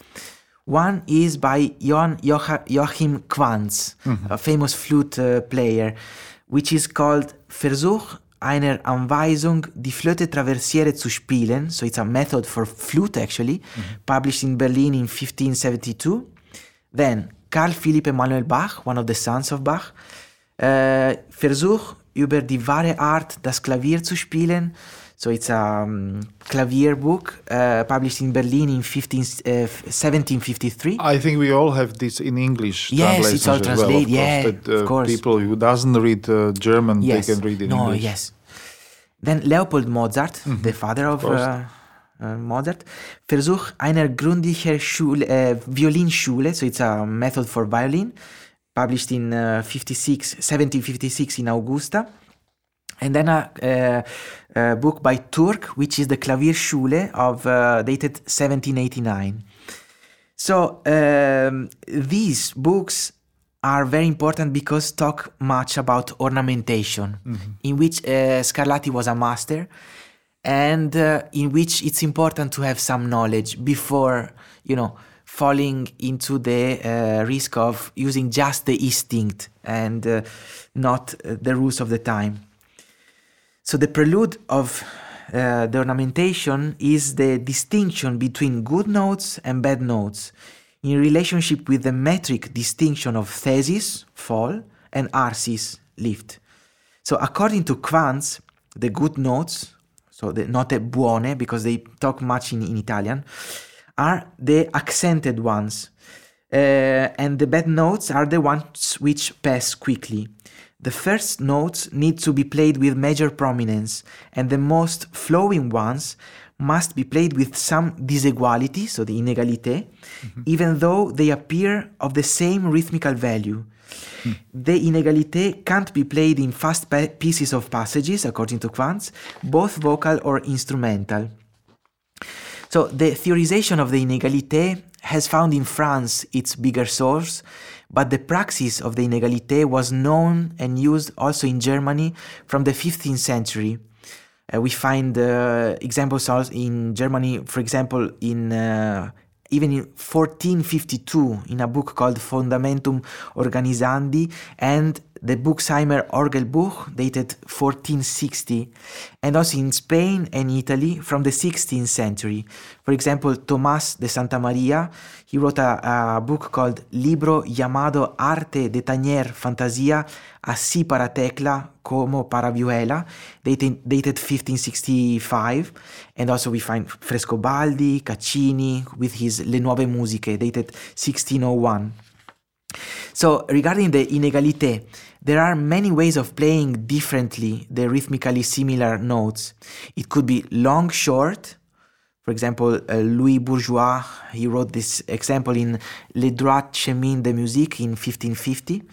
One is by Johann Joachim Quantz, a famous flute uh, player, which is called Versuch einer Anweisung, die Flöte traversiere zu spielen. So it's a method for flute actually, published in Berlin in 1572. Then Carl Philipp Emanuel Bach, one of the sons of Bach, äh, Versuch über die wahre Art, das Klavier zu spielen. So it's a um, clavier book uh, published in Berlin in 15, uh, 1753. I think we all have this in English. Yes, it's all well, of translated, course, yeah, that, uh, of course. People who doesn't read uh, German, yes. they can read in no, English. yes. Then Leopold Mozart, the father of course. uh, uh, Mozart, Versuch einer gründlicher Schule, uh, Violinschule, so it's a method for violin, published in uh, 56, 1756 in Augusta. And then a, uh, a book by Türk, which is the Klavierschule of uh, dated 1789. So um, these books are very important because talk much about ornamentation, in which uh, Scarlatti was a master, and uh, in which it's important to have some knowledge before you know falling into the uh, risk of using just the instinct and uh, not uh, the rules of the time. So the prelude of uh, the ornamentation is the distinction between good notes and bad notes in relationship with the metric distinction of thesis, fall, and arsis, lift. So according to Quantz, the good notes, so the note buone, because they talk much in, in Italian, are the accented ones. Uh, and the bad notes are the ones which pass quickly. The first notes need to be played with major prominence, and the most flowing ones must be played with some disequality, so the inégalité, even though they appear of the same rhythmical value. The inégalité can't be played in fast pa- pieces of passages, according to Quantz, both vocal or instrumental. So the theorization of the inégalité has found in France its bigger source, but the praxis of the inégalité was known and used also in Germany from the 15th century. Uh, we find uh, examples in Germany, for example, in uh, even in 1452 in a book called Fundamentum Organisandi and the Buxheimer Orgelbuch dated 1460 and also in Spain and Italy from the 16th century. For example, Tomás de Santa Maria, he wrote a, a book called Libro llamado Arte de Tañer Fantasia así para tecla como para vihuela, dated, dated 1565. And also we find Frescobaldi, Caccini with his Le Nuove Musiche, dated 1601. So regarding the inégalité, there are many ways of playing differently the rhythmically similar notes. It could be long, short. For example, uh, Louis Bourgeois, he wrote this example in Le droit chemin de musique in 1550.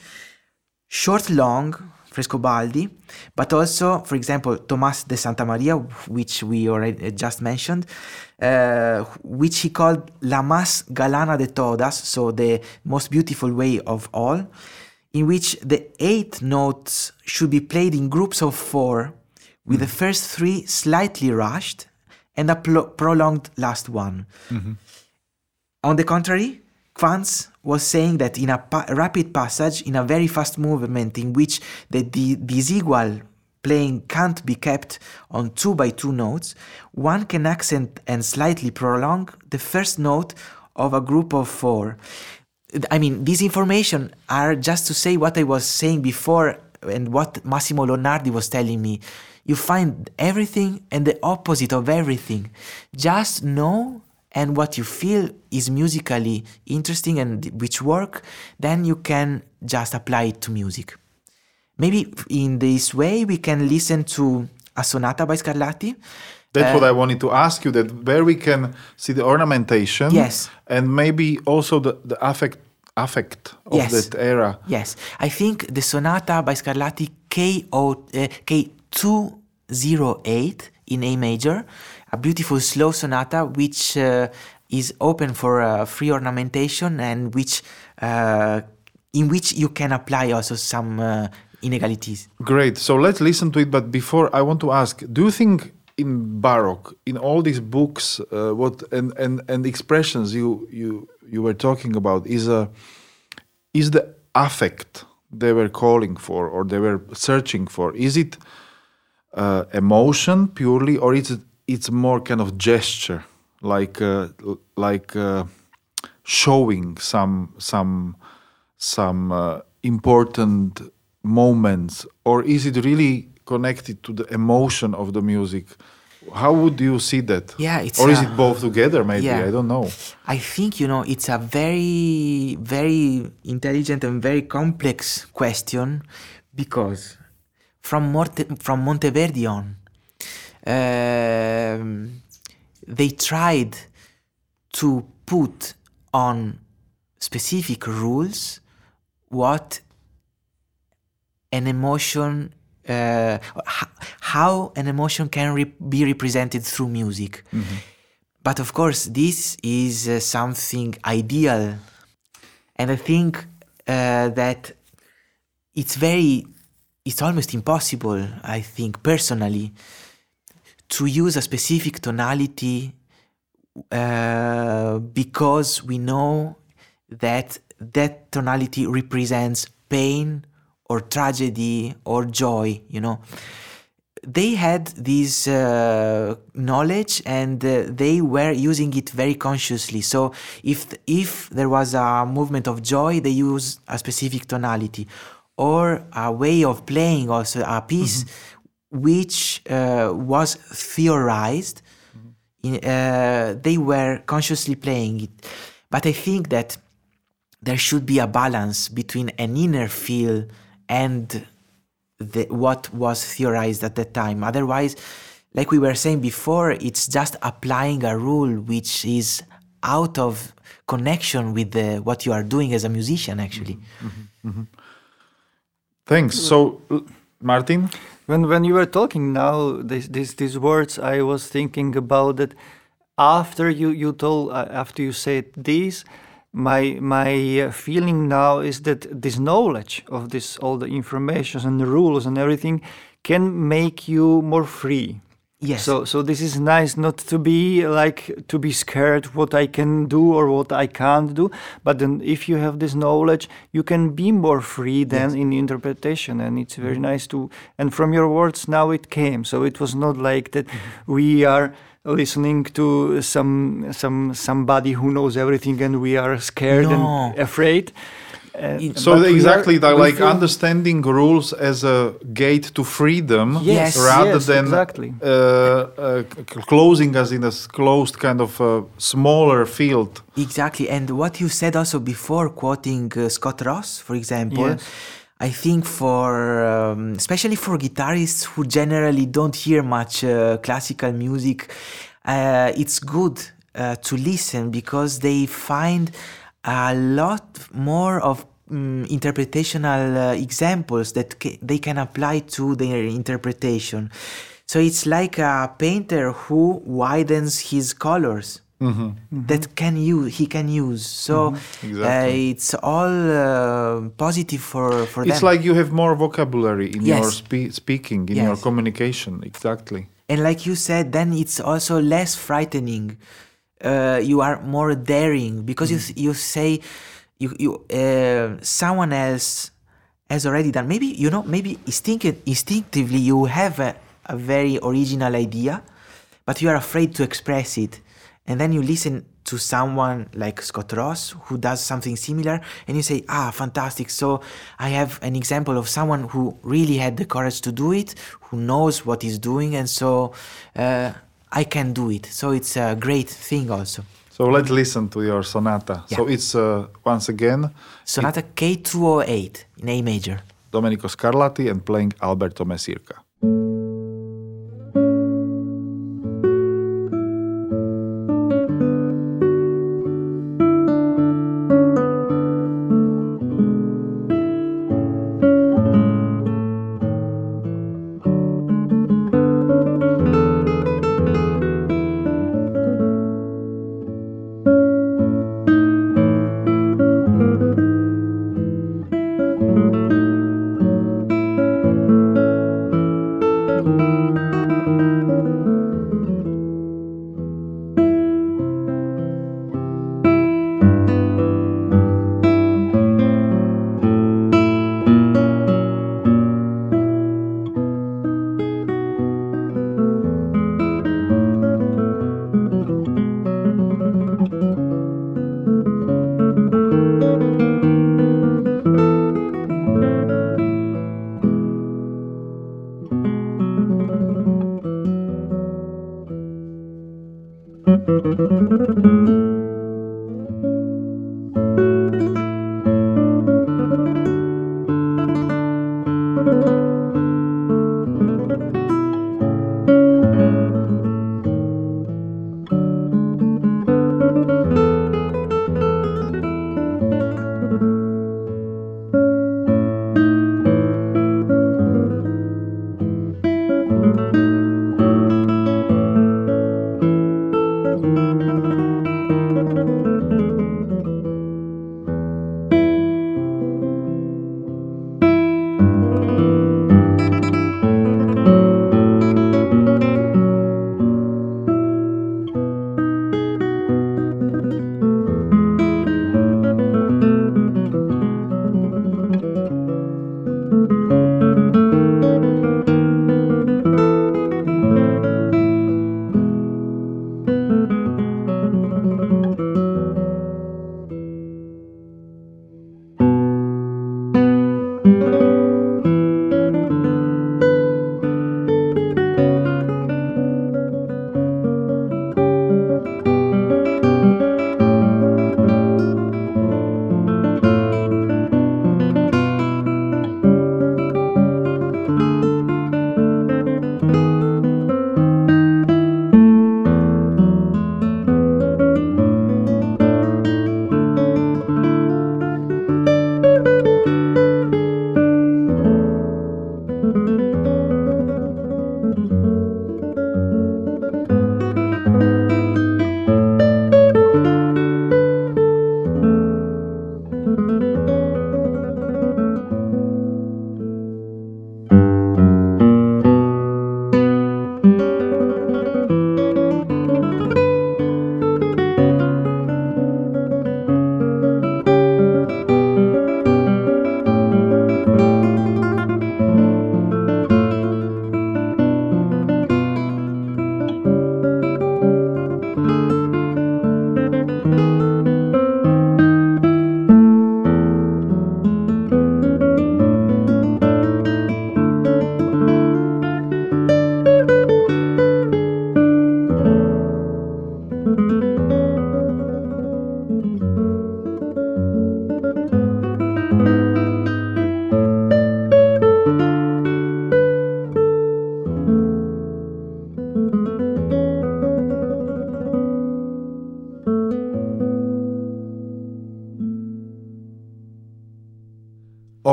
Short, long, Frescobaldi, but also, for example, Tomas de Santa Maria, which we already just mentioned, uh, which he called La más galana de todas, so the most beautiful way of all, in which the eight notes should be played in groups of four, with the first three slightly rushed and a pl- prolonged last one. On the contrary, Quantz was saying that in a pa- rapid passage, in a very fast movement in which the di- disequal playing can't be kept on two by two notes, one can accent and slightly prolong the first note of a group of four. I mean, these information are just to say what I was saying before and what Massimo Lonardi was telling me. You find everything and the opposite of everything. Just know and what you feel is musically interesting and which work, then you can just apply it to music. Maybe in this way we can listen to a sonata by Scarlatti. That's what I wanted to ask you. That where we can see the ornamentation, Yes. and maybe also the the affect affect of Yes. that era. Yes, I think the sonata by Scarlatti K0, uh, K208 in A major, a beautiful slow sonata which uh, is open for uh, free ornamentation and which uh, in which you can apply also some inegalities. Great. So let's listen to it. But before, I want to ask: Do you think in Baroque, in all these books, uh, what and, and and expressions you you you were talking about is a is the affect they were calling for or they were searching for? Is it uh, emotion purely, or is it it's more kind of gesture, like uh, like uh, showing some some some uh, important moments, or is it really connected to the emotion of the music? How would you see that? Yeah, it's or is a- it both together? Maybe Yeah. I don't know. I think you know it's a very very intelligent and very complex question because from Morte, from Monteverdi on they tried to put on specific rules what an emotion uh, how an emotion can re- be represented through music. But of course this is uh, something ideal. And i think uh, that it's very it's almost impossible i think personally to use a specific tonality uh, because we know that that tonality represents pain or tragedy or joy you know. They had this uh, knowledge and uh, they were using it very consciously. So if if there was a movement of joy they use a specific tonality or a way of playing also a piece which uh, was theorized in, uh, they were consciously playing it but i think that there should be a balance between an inner feel and the, what was theorized at that time. Otherwise, like we were saying before, it's just applying a rule which is out of connection with the, what you are doing as a musician, actually. Thanks. So, Martin, When when you were talking now, these these these words, I was thinking about that. after you you told uh, after you said this, my my uh, feeling now is that this knowledge of this all the information and the rules and everything can make you more free. Yes. So so this is nice not to be like to be scared what I can do or what I can't do, but then if you have this knowledge, you can be more free then in interpretation, and it's very mm-hmm. nice to. And from your words now it came, so it was not like that mm-hmm. we are listening to some some somebody who knows everything and we are scared No. and afraid. Uh, So but we are- exactly like feel- understanding rules as a gate to freedom Yes, rather yes, than exactly. uh, uh, closing us in a closed kind of uh, smaller field. Exactly. And what you said also before, quoting uh, Scott Ross, for example, Yes. I think for, um, especially for guitarists who generally don't hear much uh, classical music, uh, it's good uh, to listen because they find a lot more of um, interpretational uh, examples that ca- they can apply to their interpretation. So it's like a painter who widens his colors that can use he can use. So Exactly. uh, it's all uh, positive for for It's them. like you have more vocabulary in your spe- speaking, in your communication. Exactly. and like you said, then it's also less frightening. Uh, you are more daring because you Mm. you say you you uh, someone else has already done. Maybe you know. Maybe instinct, instinctively you have a, a very original idea, but you are afraid to express it. And then you listen to someone like Scott Ross who does something similar, and you say, "Ah, fantastic!" So I have an example of someone who really had the courage to do it, who knows what he's doing, and so uh, I can do it. So it's a great thing, also. So let's listen to your sonata. So it's uh, once again Sonata K208 in A major. Domenico Scarlatti and playing Alberto Mesirca. Música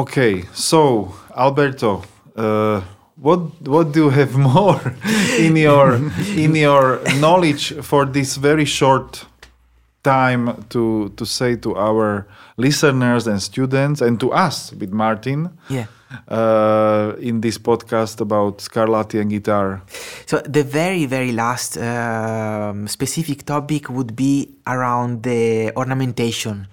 Okay, so Alberto, uh, what what do you have more in your in your knowledge for this very short time to to say to our listeners and students and to us with Martin? Yeah. Uh, in this podcast about Scarlatti and guitar. So the very very last um, specific topic would be around the ornamentation.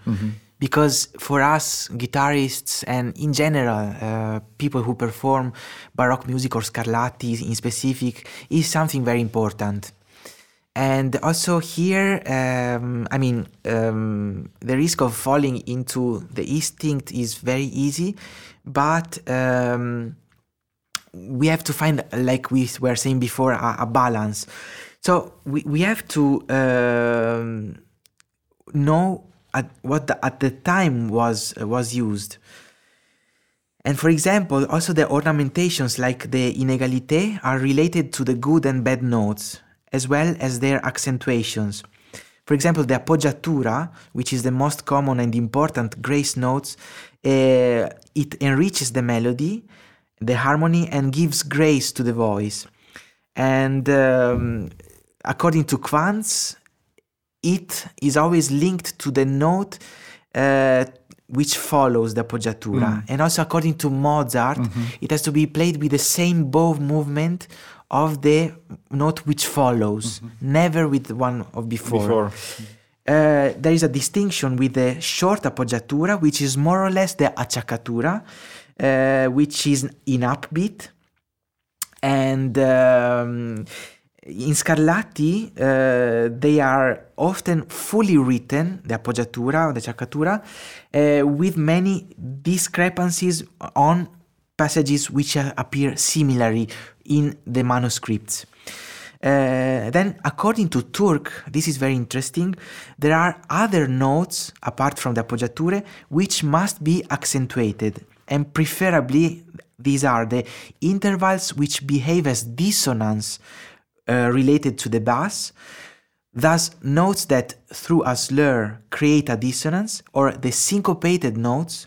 Because for us guitarists and in general uh, people who perform baroque music or Scarlatti in specific is something very important. And also here, um, I mean, um, the risk of falling into the instinct is very easy, but um, we have to find, like we were saying before, a, a balance. So we, we have to um, know at what the, at the time was was used. And for example, also the ornamentations like the inégalité are related to the good and bad notes, as well as their accentuations. For example, the appoggiatura, which is the most common and important grace notes, uh, it enriches the melody, the harmony, and gives grace to the voice. And um, according to Quantz, it is always linked to the note uh, which follows the appoggiatura. And also, according to Mozart, it has to be played with the same bow movement of the note which follows, never with one of before. Before. Uh, there is a distinction with the short appoggiatura, which is more or less the acciaccatura, uh, which is in upbeat. And um, in Scarlatti, uh, they are often fully written, the appoggiatura or the acciaccatura, uh, with many discrepancies on passages which appear similarly in the manuscripts. Uh, then, according to Türk, this is very interesting. There are other notes apart from the appoggiature which must be accentuated, and preferably these are the intervals which behave as dissonance uh, related to the bass, thus notes that through a slur create a dissonance, or the syncopated notes,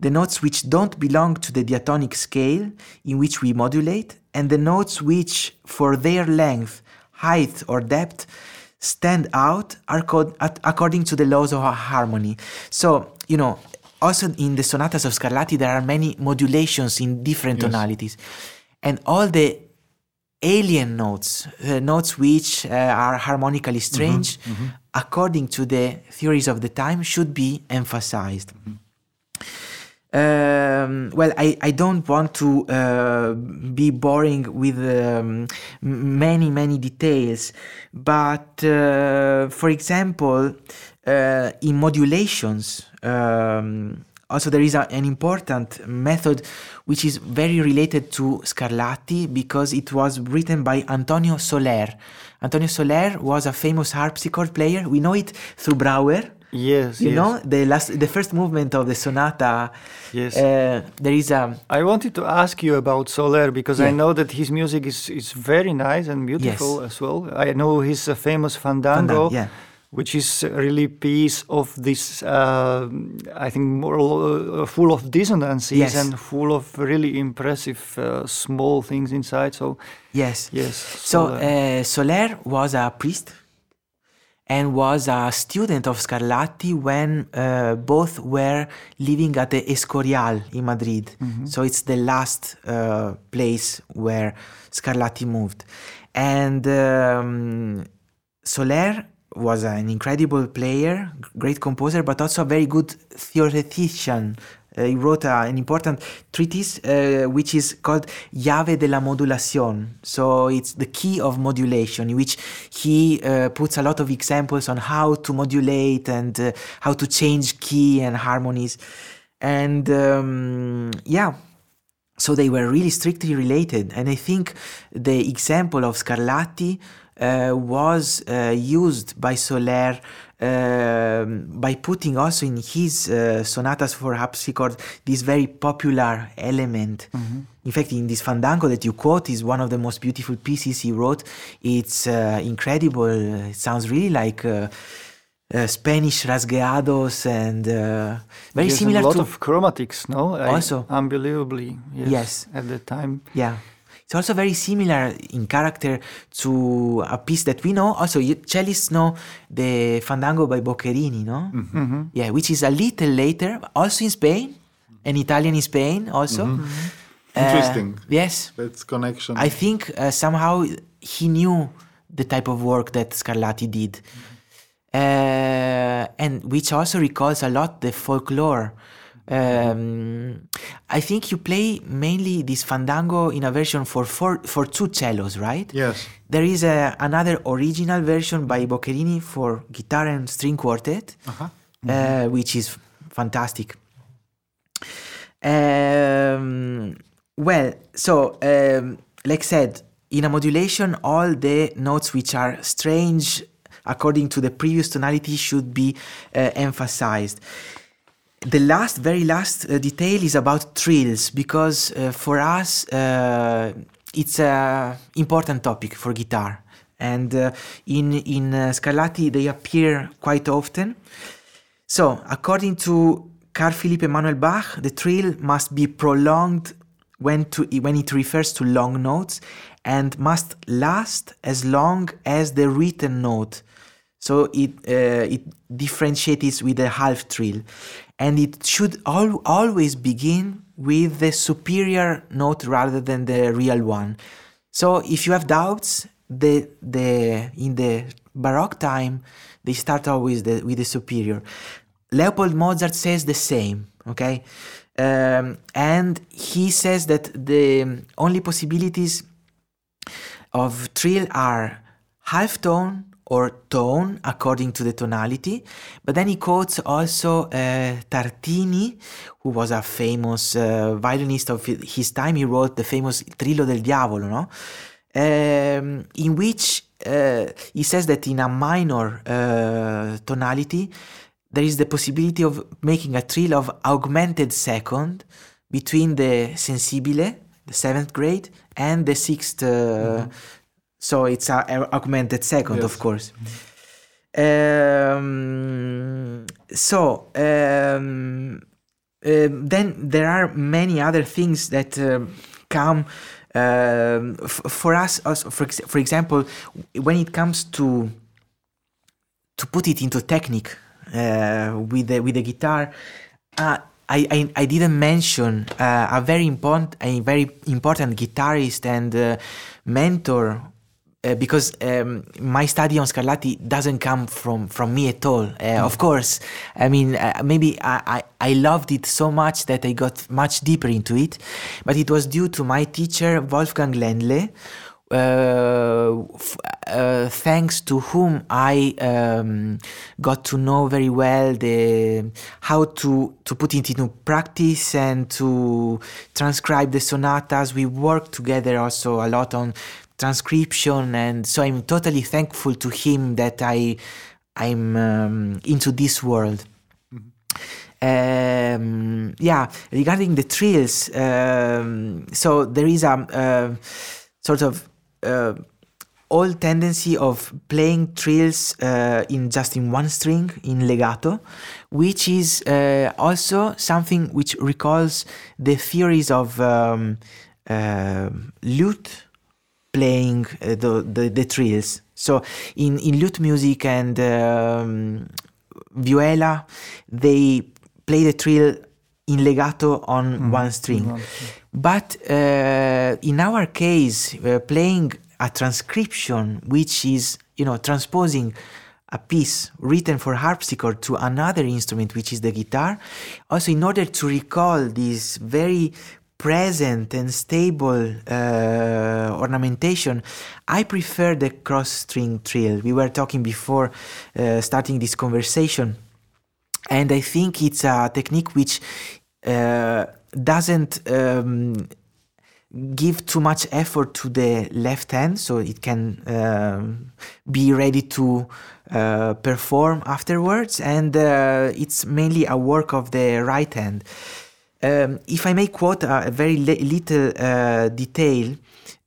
the notes which don't belong to the diatonic scale in which we modulate, and the notes which, for their length, height, or depth, stand out are called at, according to the laws of harmony. So, you know, also in the sonatas of Scarlatti, there are many modulations in different tonalities, and all the alien notes, uh, notes which uh, are harmonically strange, according to the theories of the time, should be emphasized. Um, well, I, I don't want to uh, be boring with um, many, many details, but uh, for example, uh, in modulations, um, also there is a, an important method which is very related to Scarlatti because it was written by Antonio Soler. Antonio Soler was a famous harpsichord player. We know it through Brouwer. Yes, You yes. know the last, the first movement of the sonata. Yes. Uh, there is a I wanted to ask you about Soler because I know that his music is, is very nice and beautiful Yes. as well. I know his famous Fandango, Fandango, yeah. Which is really piece of this, uh, I think, more uh, full of dissonances Yes. and full of really impressive uh, small things inside. So yes. yes. So Soler. uh, Soler was a priest and was a student of Scarlatti when uh, both were living at the Escorial in Madrid. So it's the last uh, place where Scarlatti moved. And um, Soler was an incredible player, great composer, but also a very good theoretician. Uh, he wrote uh, an important treatise uh, which is called Llave de la Modulación. So it's the key of modulation, in which he uh, puts a lot of examples on how to modulate and uh, how to change key and harmonies. And um, yeah, so they were really strictly related. And I think the example of Scarlatti was uh, used by Soler um by putting also in his uh, sonatas for harpsichord this very popular element. In fact, in this fandango that you quote is one of the most beautiful pieces he wrote. It's uh, incredible. It sounds really like. Uh, uh, Spanish rasgueados and uh, very There's similar a lot to of chromatics, no? I- Also. unbelievably. Yes, Yes. At the time. Yeah. It's also very similar in character to a piece that we know. Also, you cellists know the Fandango by Boccherini, no? Mm-hmm. Yeah, which is a little later, also in Spain, an Italian in Spain, also. Uh, Interesting. yes. That's connection. I think uh, somehow he knew the type of work that Scarlatti did, uh, and which also recalls a lot the folklore. Um, I think you play mainly this fandango in a version for four, for two cellos, right? yes. There is a, another original version by Boccherini for guitar and string quartet, uh, which is fantastic. Um, well, so um, like said, in a modulation, all the notes which are strange according to the previous tonality should be uh, emphasized. The last, very last uh, detail is about trills because uh, for us uh, it's an important topic for guitar, and uh, in in uh, Scarlatti they appear quite often. So, according to Carl Philipp Emanuel Bach, the trill must be prolonged when, to, when it refers to long notes and must last as long as the written note. So it, uh, it differentiates with a half trill. And it should al- always begin with the superior note rather than the real one. So if you have doubts, the, the, in the Baroque time, they start always the, with the superior. Leopold Mozart says the same, okay? Um, and he says that the only possibilities of trill are half tone or tone according to the tonality. But then he quotes also uh, Tartini, who was a famous uh, violinist of his time. He wrote the famous Trillo del Diavolo, no? Um, in which uh, he says that in a minor uh, tonality, there is the possibility of making a trill of augmented second between the sensibile, the seventh grade, and the 6th uh, So it's a, a augmented second, of course. Um, so um, um, then there are many other things that um, come um, f- for us. Also, for ex- for example, when it comes to to put it into technique uh, with the with the guitar. Uh, I, I, I didn't mention uh, a very important a very important guitarist and uh, mentor uh, because um, my study on Scarlatti doesn't come from, from me at all. Uh, Of course, I mean uh, maybe I, I, I loved it so much that I got much deeper into it, but it was due to my teacher Wolfgang Lendle, uh, f- uh, thanks to whom I um, got to know very well the how to to put it into practice and to transcribe the sonatas. We worked together also a lot on transcription, and so I'm totally thankful to him that I I'm um, into this world. Um, yeah, regarding the trills, um, so there is a uh, sort of uh, old tendency of playing trills uh, in just in one string in legato, which is uh, also something which recalls the theories of um, uh, lute playing uh, the, the the trills. So in in lute music and um, viola, they play the trill in legato on one string. But uh, in our case, we're playing a transcription, which is you know transposing a piece written for harpsichord to another instrument, which is the guitar, also in order to recall this very present and stable uh, ornamentation, I prefer the cross string trill. We were talking before uh, starting this conversation, and I think it's a technique which uh, doesn't um, give too much effort to the left hand, so it can um, be ready to uh, perform afterwards, and uh, it's mainly a work of the right hand. Um, if I may quote a, very li- little uh, detail,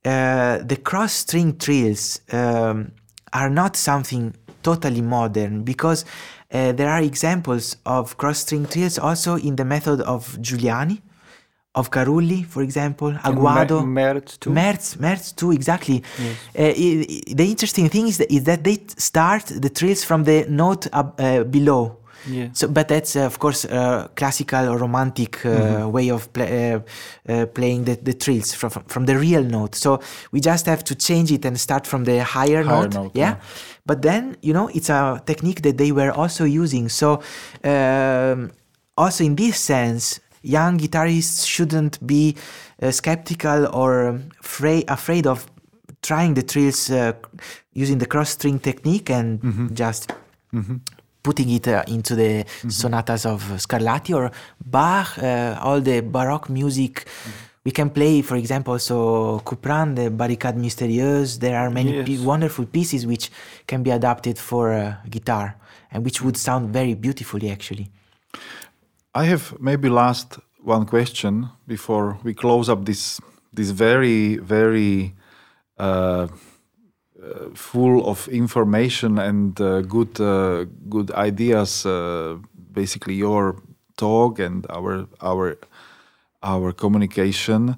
uh, the cross string trills um, are not something totally modern because Uh, there are examples of cross-string trills also in the method of Giuliani, of Carulli, for example, Aguado. Mertz too. Mertz, Mertz too, exactly. Uh, i- i- the interesting thing is that, is that they start the trills from the note up, uh, below. Yeah. So, but that's uh, of course uh, classical or romantic uh, way of uh, playing the, the trills from, from the real note. So we just have to change it and start from the higher, Higher note. note, yeah? yeah. But then you know it's a technique that they were also using. So um, also in this sense, young guitarists shouldn't be uh, skeptical or fra- afraid of trying the trills uh, using the cross string technique and just putting it uh, into the sonatas of Scarlatti or Bach, uh, all the Baroque music. We can play, for example, so Couperin, the Barricade Mystérieuse. There are many Yes. pi- wonderful pieces which can be adapted for uh, guitar and which would sound very beautifully, actually. I have maybe last one question before we close up this this very very uh, full of information and uh, good uh, good ideas. Uh, basically, your talk and our our our communication.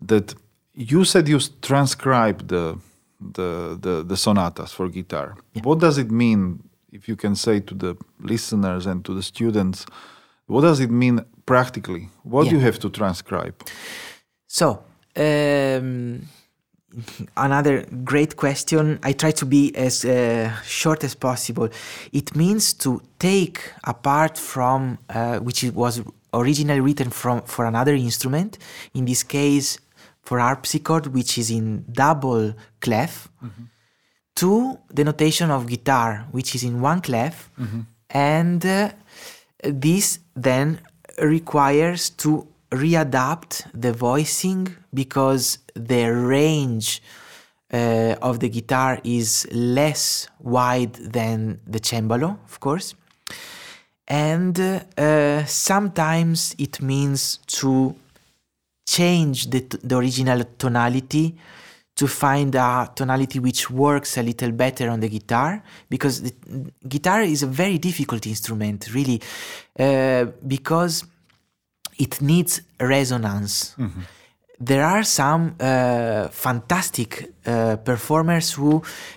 That you said you transcribe the the the, the sonatas for guitar. What does it mean? If you can say to the listeners and to the students, what does it mean practically? What do you have to transcribe? So, um, another great question. I try to be as uh, short as possible. It means to take apart from uh, which it was originally written from for another instrument. In this case, for harpsichord, which is in double clef, to the notation of guitar, which is in one clef, and uh, this then requires to readapt the voicing because the range uh, of the guitar is less wide than the cembalo, of course. And uh, sometimes it means to change the, the original tonality to find a tonality which works a little better on the guitar because the guitar is a very difficult instrument really uh, because it needs resonance. There are some uh, fantastic uh, performers who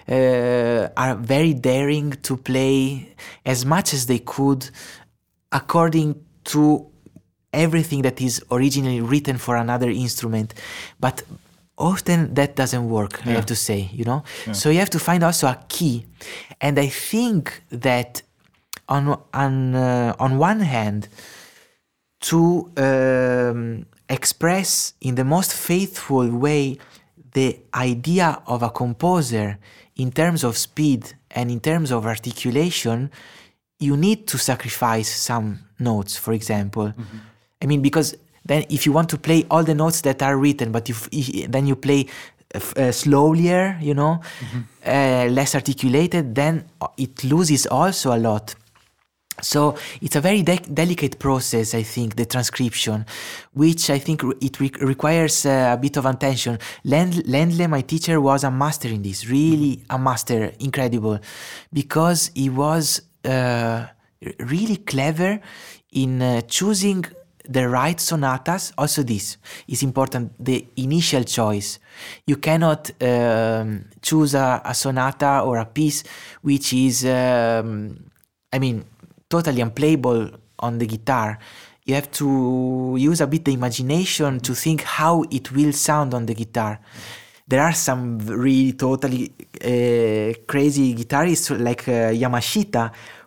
uh, are very daring to play as much as they could according to everything that is originally written for another instrument. But often that doesn't work i have to say you know? So you have to find also a key. And i think that on on uh, on one hand to um, express in the most faithful way the idea of a composer in terms of speed and in terms of articulation, you need to sacrifice some notes, for example. I mean, because then if you want to play all the notes that are written, but if, if then you play uh, f- uh, slowlier, you know, uh, less articulated, then it loses also a lot. So it's a very de- delicate process, I think, the transcription, which I think re- it re- requires uh, a bit of attention. Lend- Lendle, my teacher, was a master in this, really a master, incredible, because he was uh, really clever in uh, choosing the right sonatas. Also, this is important the initial choice. You cannot um, choose a, a sonata or a piece which is, um, I mean, totally unplayable on the guitar. You have to use a bit the imagination to think how it will sound on the guitar. There are some really totally uh, crazy guitarists like uh, Yamashita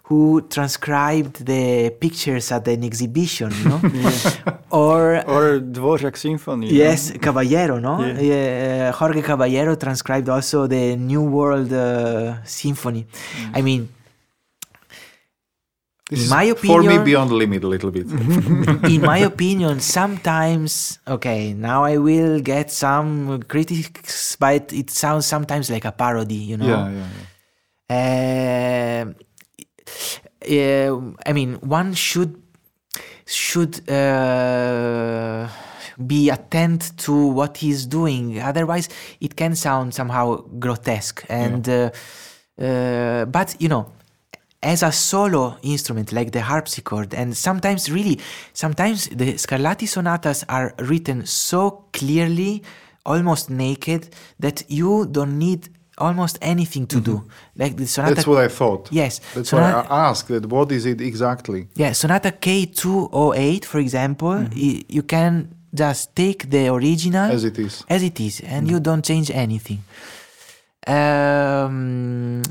who transcribed the pictures at an exhibition, you know? or Or Dvorak Symphony. no? Yes, Caballero, no? Yeah. Yeah, Jorge Caballero transcribed also the New World uh, Symphony. I mean, This my for me beyond the limit a little bit. in my opinion, sometimes, okay, now I will get some critics, but it sounds sometimes like a parody, you know? yeah, yeah, yeah. Um, uh, I mean, one should should uh, be attent to what he's doing. Otherwise, it can sound somehow grotesque. And uh, uh, but you know, as a solo instrument like the harpsichord. And sometimes really sometimes the scarlatti sonatas are written so clearly almost naked that you don't need almost anything to do. Mm-hmm. Like the sonata That's what I thought. yes. That's sonata, why I asked that what is it exactly? yeah sonata k208 for example mm-hmm. y- you can just take the original As it is. as it is and mm-hmm. you don't change anything. Um,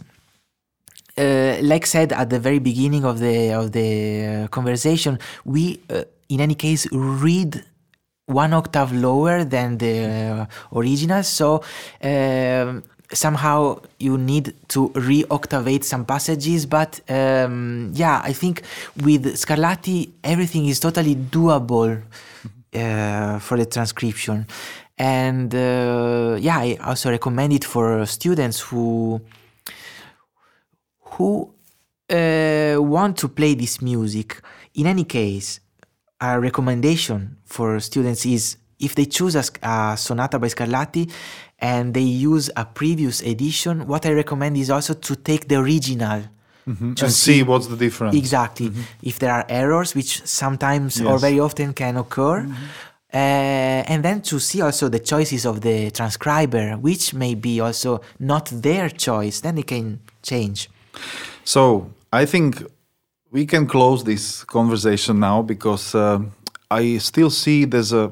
uh, like said at the very beginning of the of the uh, conversation we uh, in any case read one octave lower than the uh, original. So um, somehow you need to re-octavate some passages. But um, yeah i think with scarlatti everything is totally doable uh, for the transcription. And uh, yeah i also recommend it for students who who uh, want to play this music. In any case, a recommendation for students is if they choose a, a sonata by Scarlatti and they use a previous edition, what I recommend is also to take the original. and to see what's the difference. Exactly. If there are errors, which sometimes or very often can occur. Uh, and then to see also the choices of the transcriber, which may be also not their choice, then they can change. So I think we can close this conversation now because uh, I still see there's a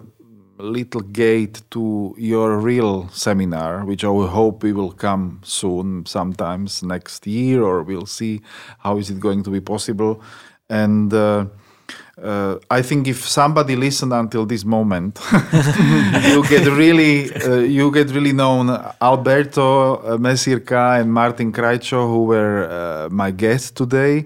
little gate to your real seminar, which I hope we will come soon, sometimes next year, or we'll see how is it going to be possible. And uh, uh, I think if somebody listened until this moment, you get really, uh, you get really known. Alberto uh, Mesirca and Martin Krajčo, who were uh, my guests today,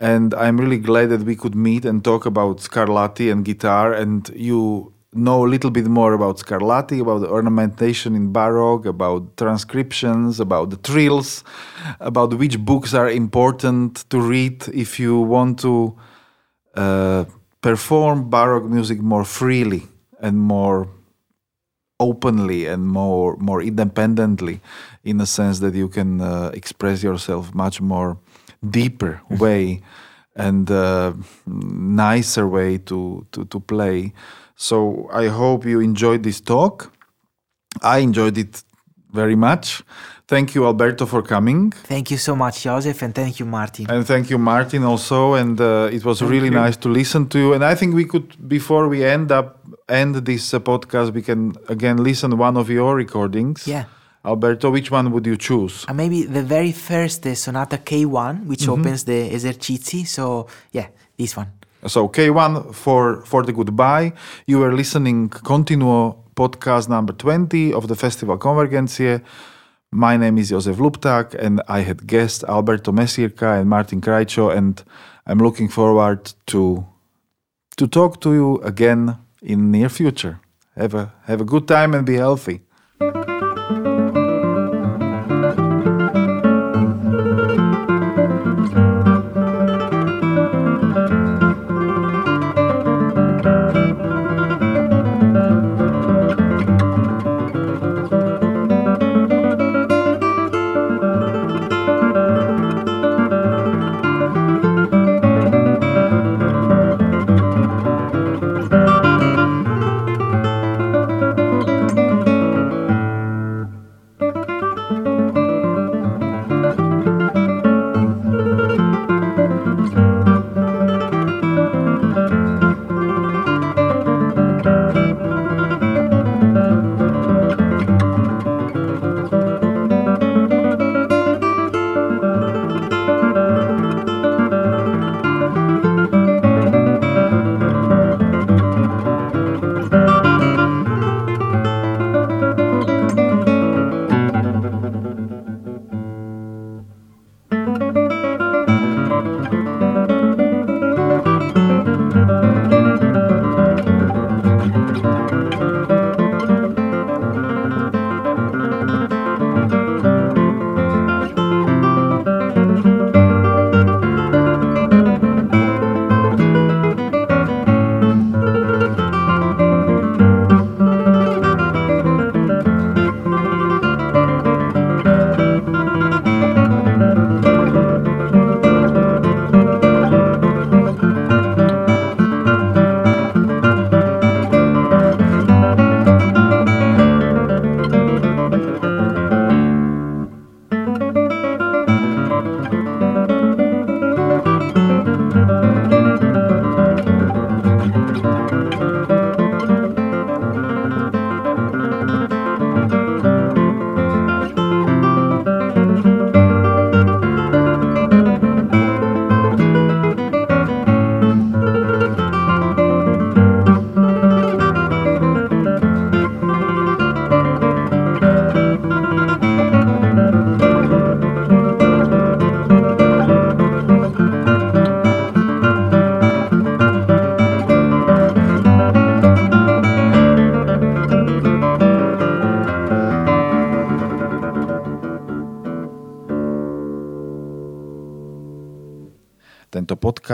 and I'm really glad that we could meet and talk about Scarlatti and guitar, and you know a little bit more about Scarlatti, about the ornamentation in Baroque, about transcriptions, about the trills, about which books are important to read if you want to perform Baroque music more freely and more openly and more more independently, in a sense that you can uh, express yourself much more deeper way and uh, nicer way to, to to play. So I hope you enjoyed this talk. I enjoyed it very much. Thank you, Alberto, for coming. Thank you so much, Joseph, and thank you, Martin. And thank you, Martin, also. And uh, it was really you. nice to listen to you. And I think we could, before we end up end this uh, podcast, we can again listen one of your recordings. Yeah. Alberto, which one would you choose? And maybe the very first uh, Sonata K1, which Mm-hmm. opens the esercizi. So, yeah, this one. So K1 for for the goodbye. You were listening Continuo podcast number 20 of the Festival Konvergencie. My name is Jozef Lupták and I had guests Alberto Mesirca and Martin Krajčo and I'm looking forward to to talk to you again in near future. Have a have a good time and be healthy.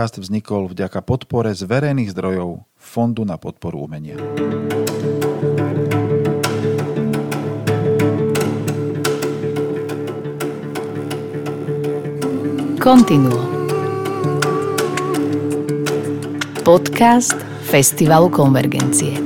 Podcast vznikol vďaka podpore z verejných zdrojov Fondu na podporu umenia. Continuo. Podcast Festivalu Konvergencie.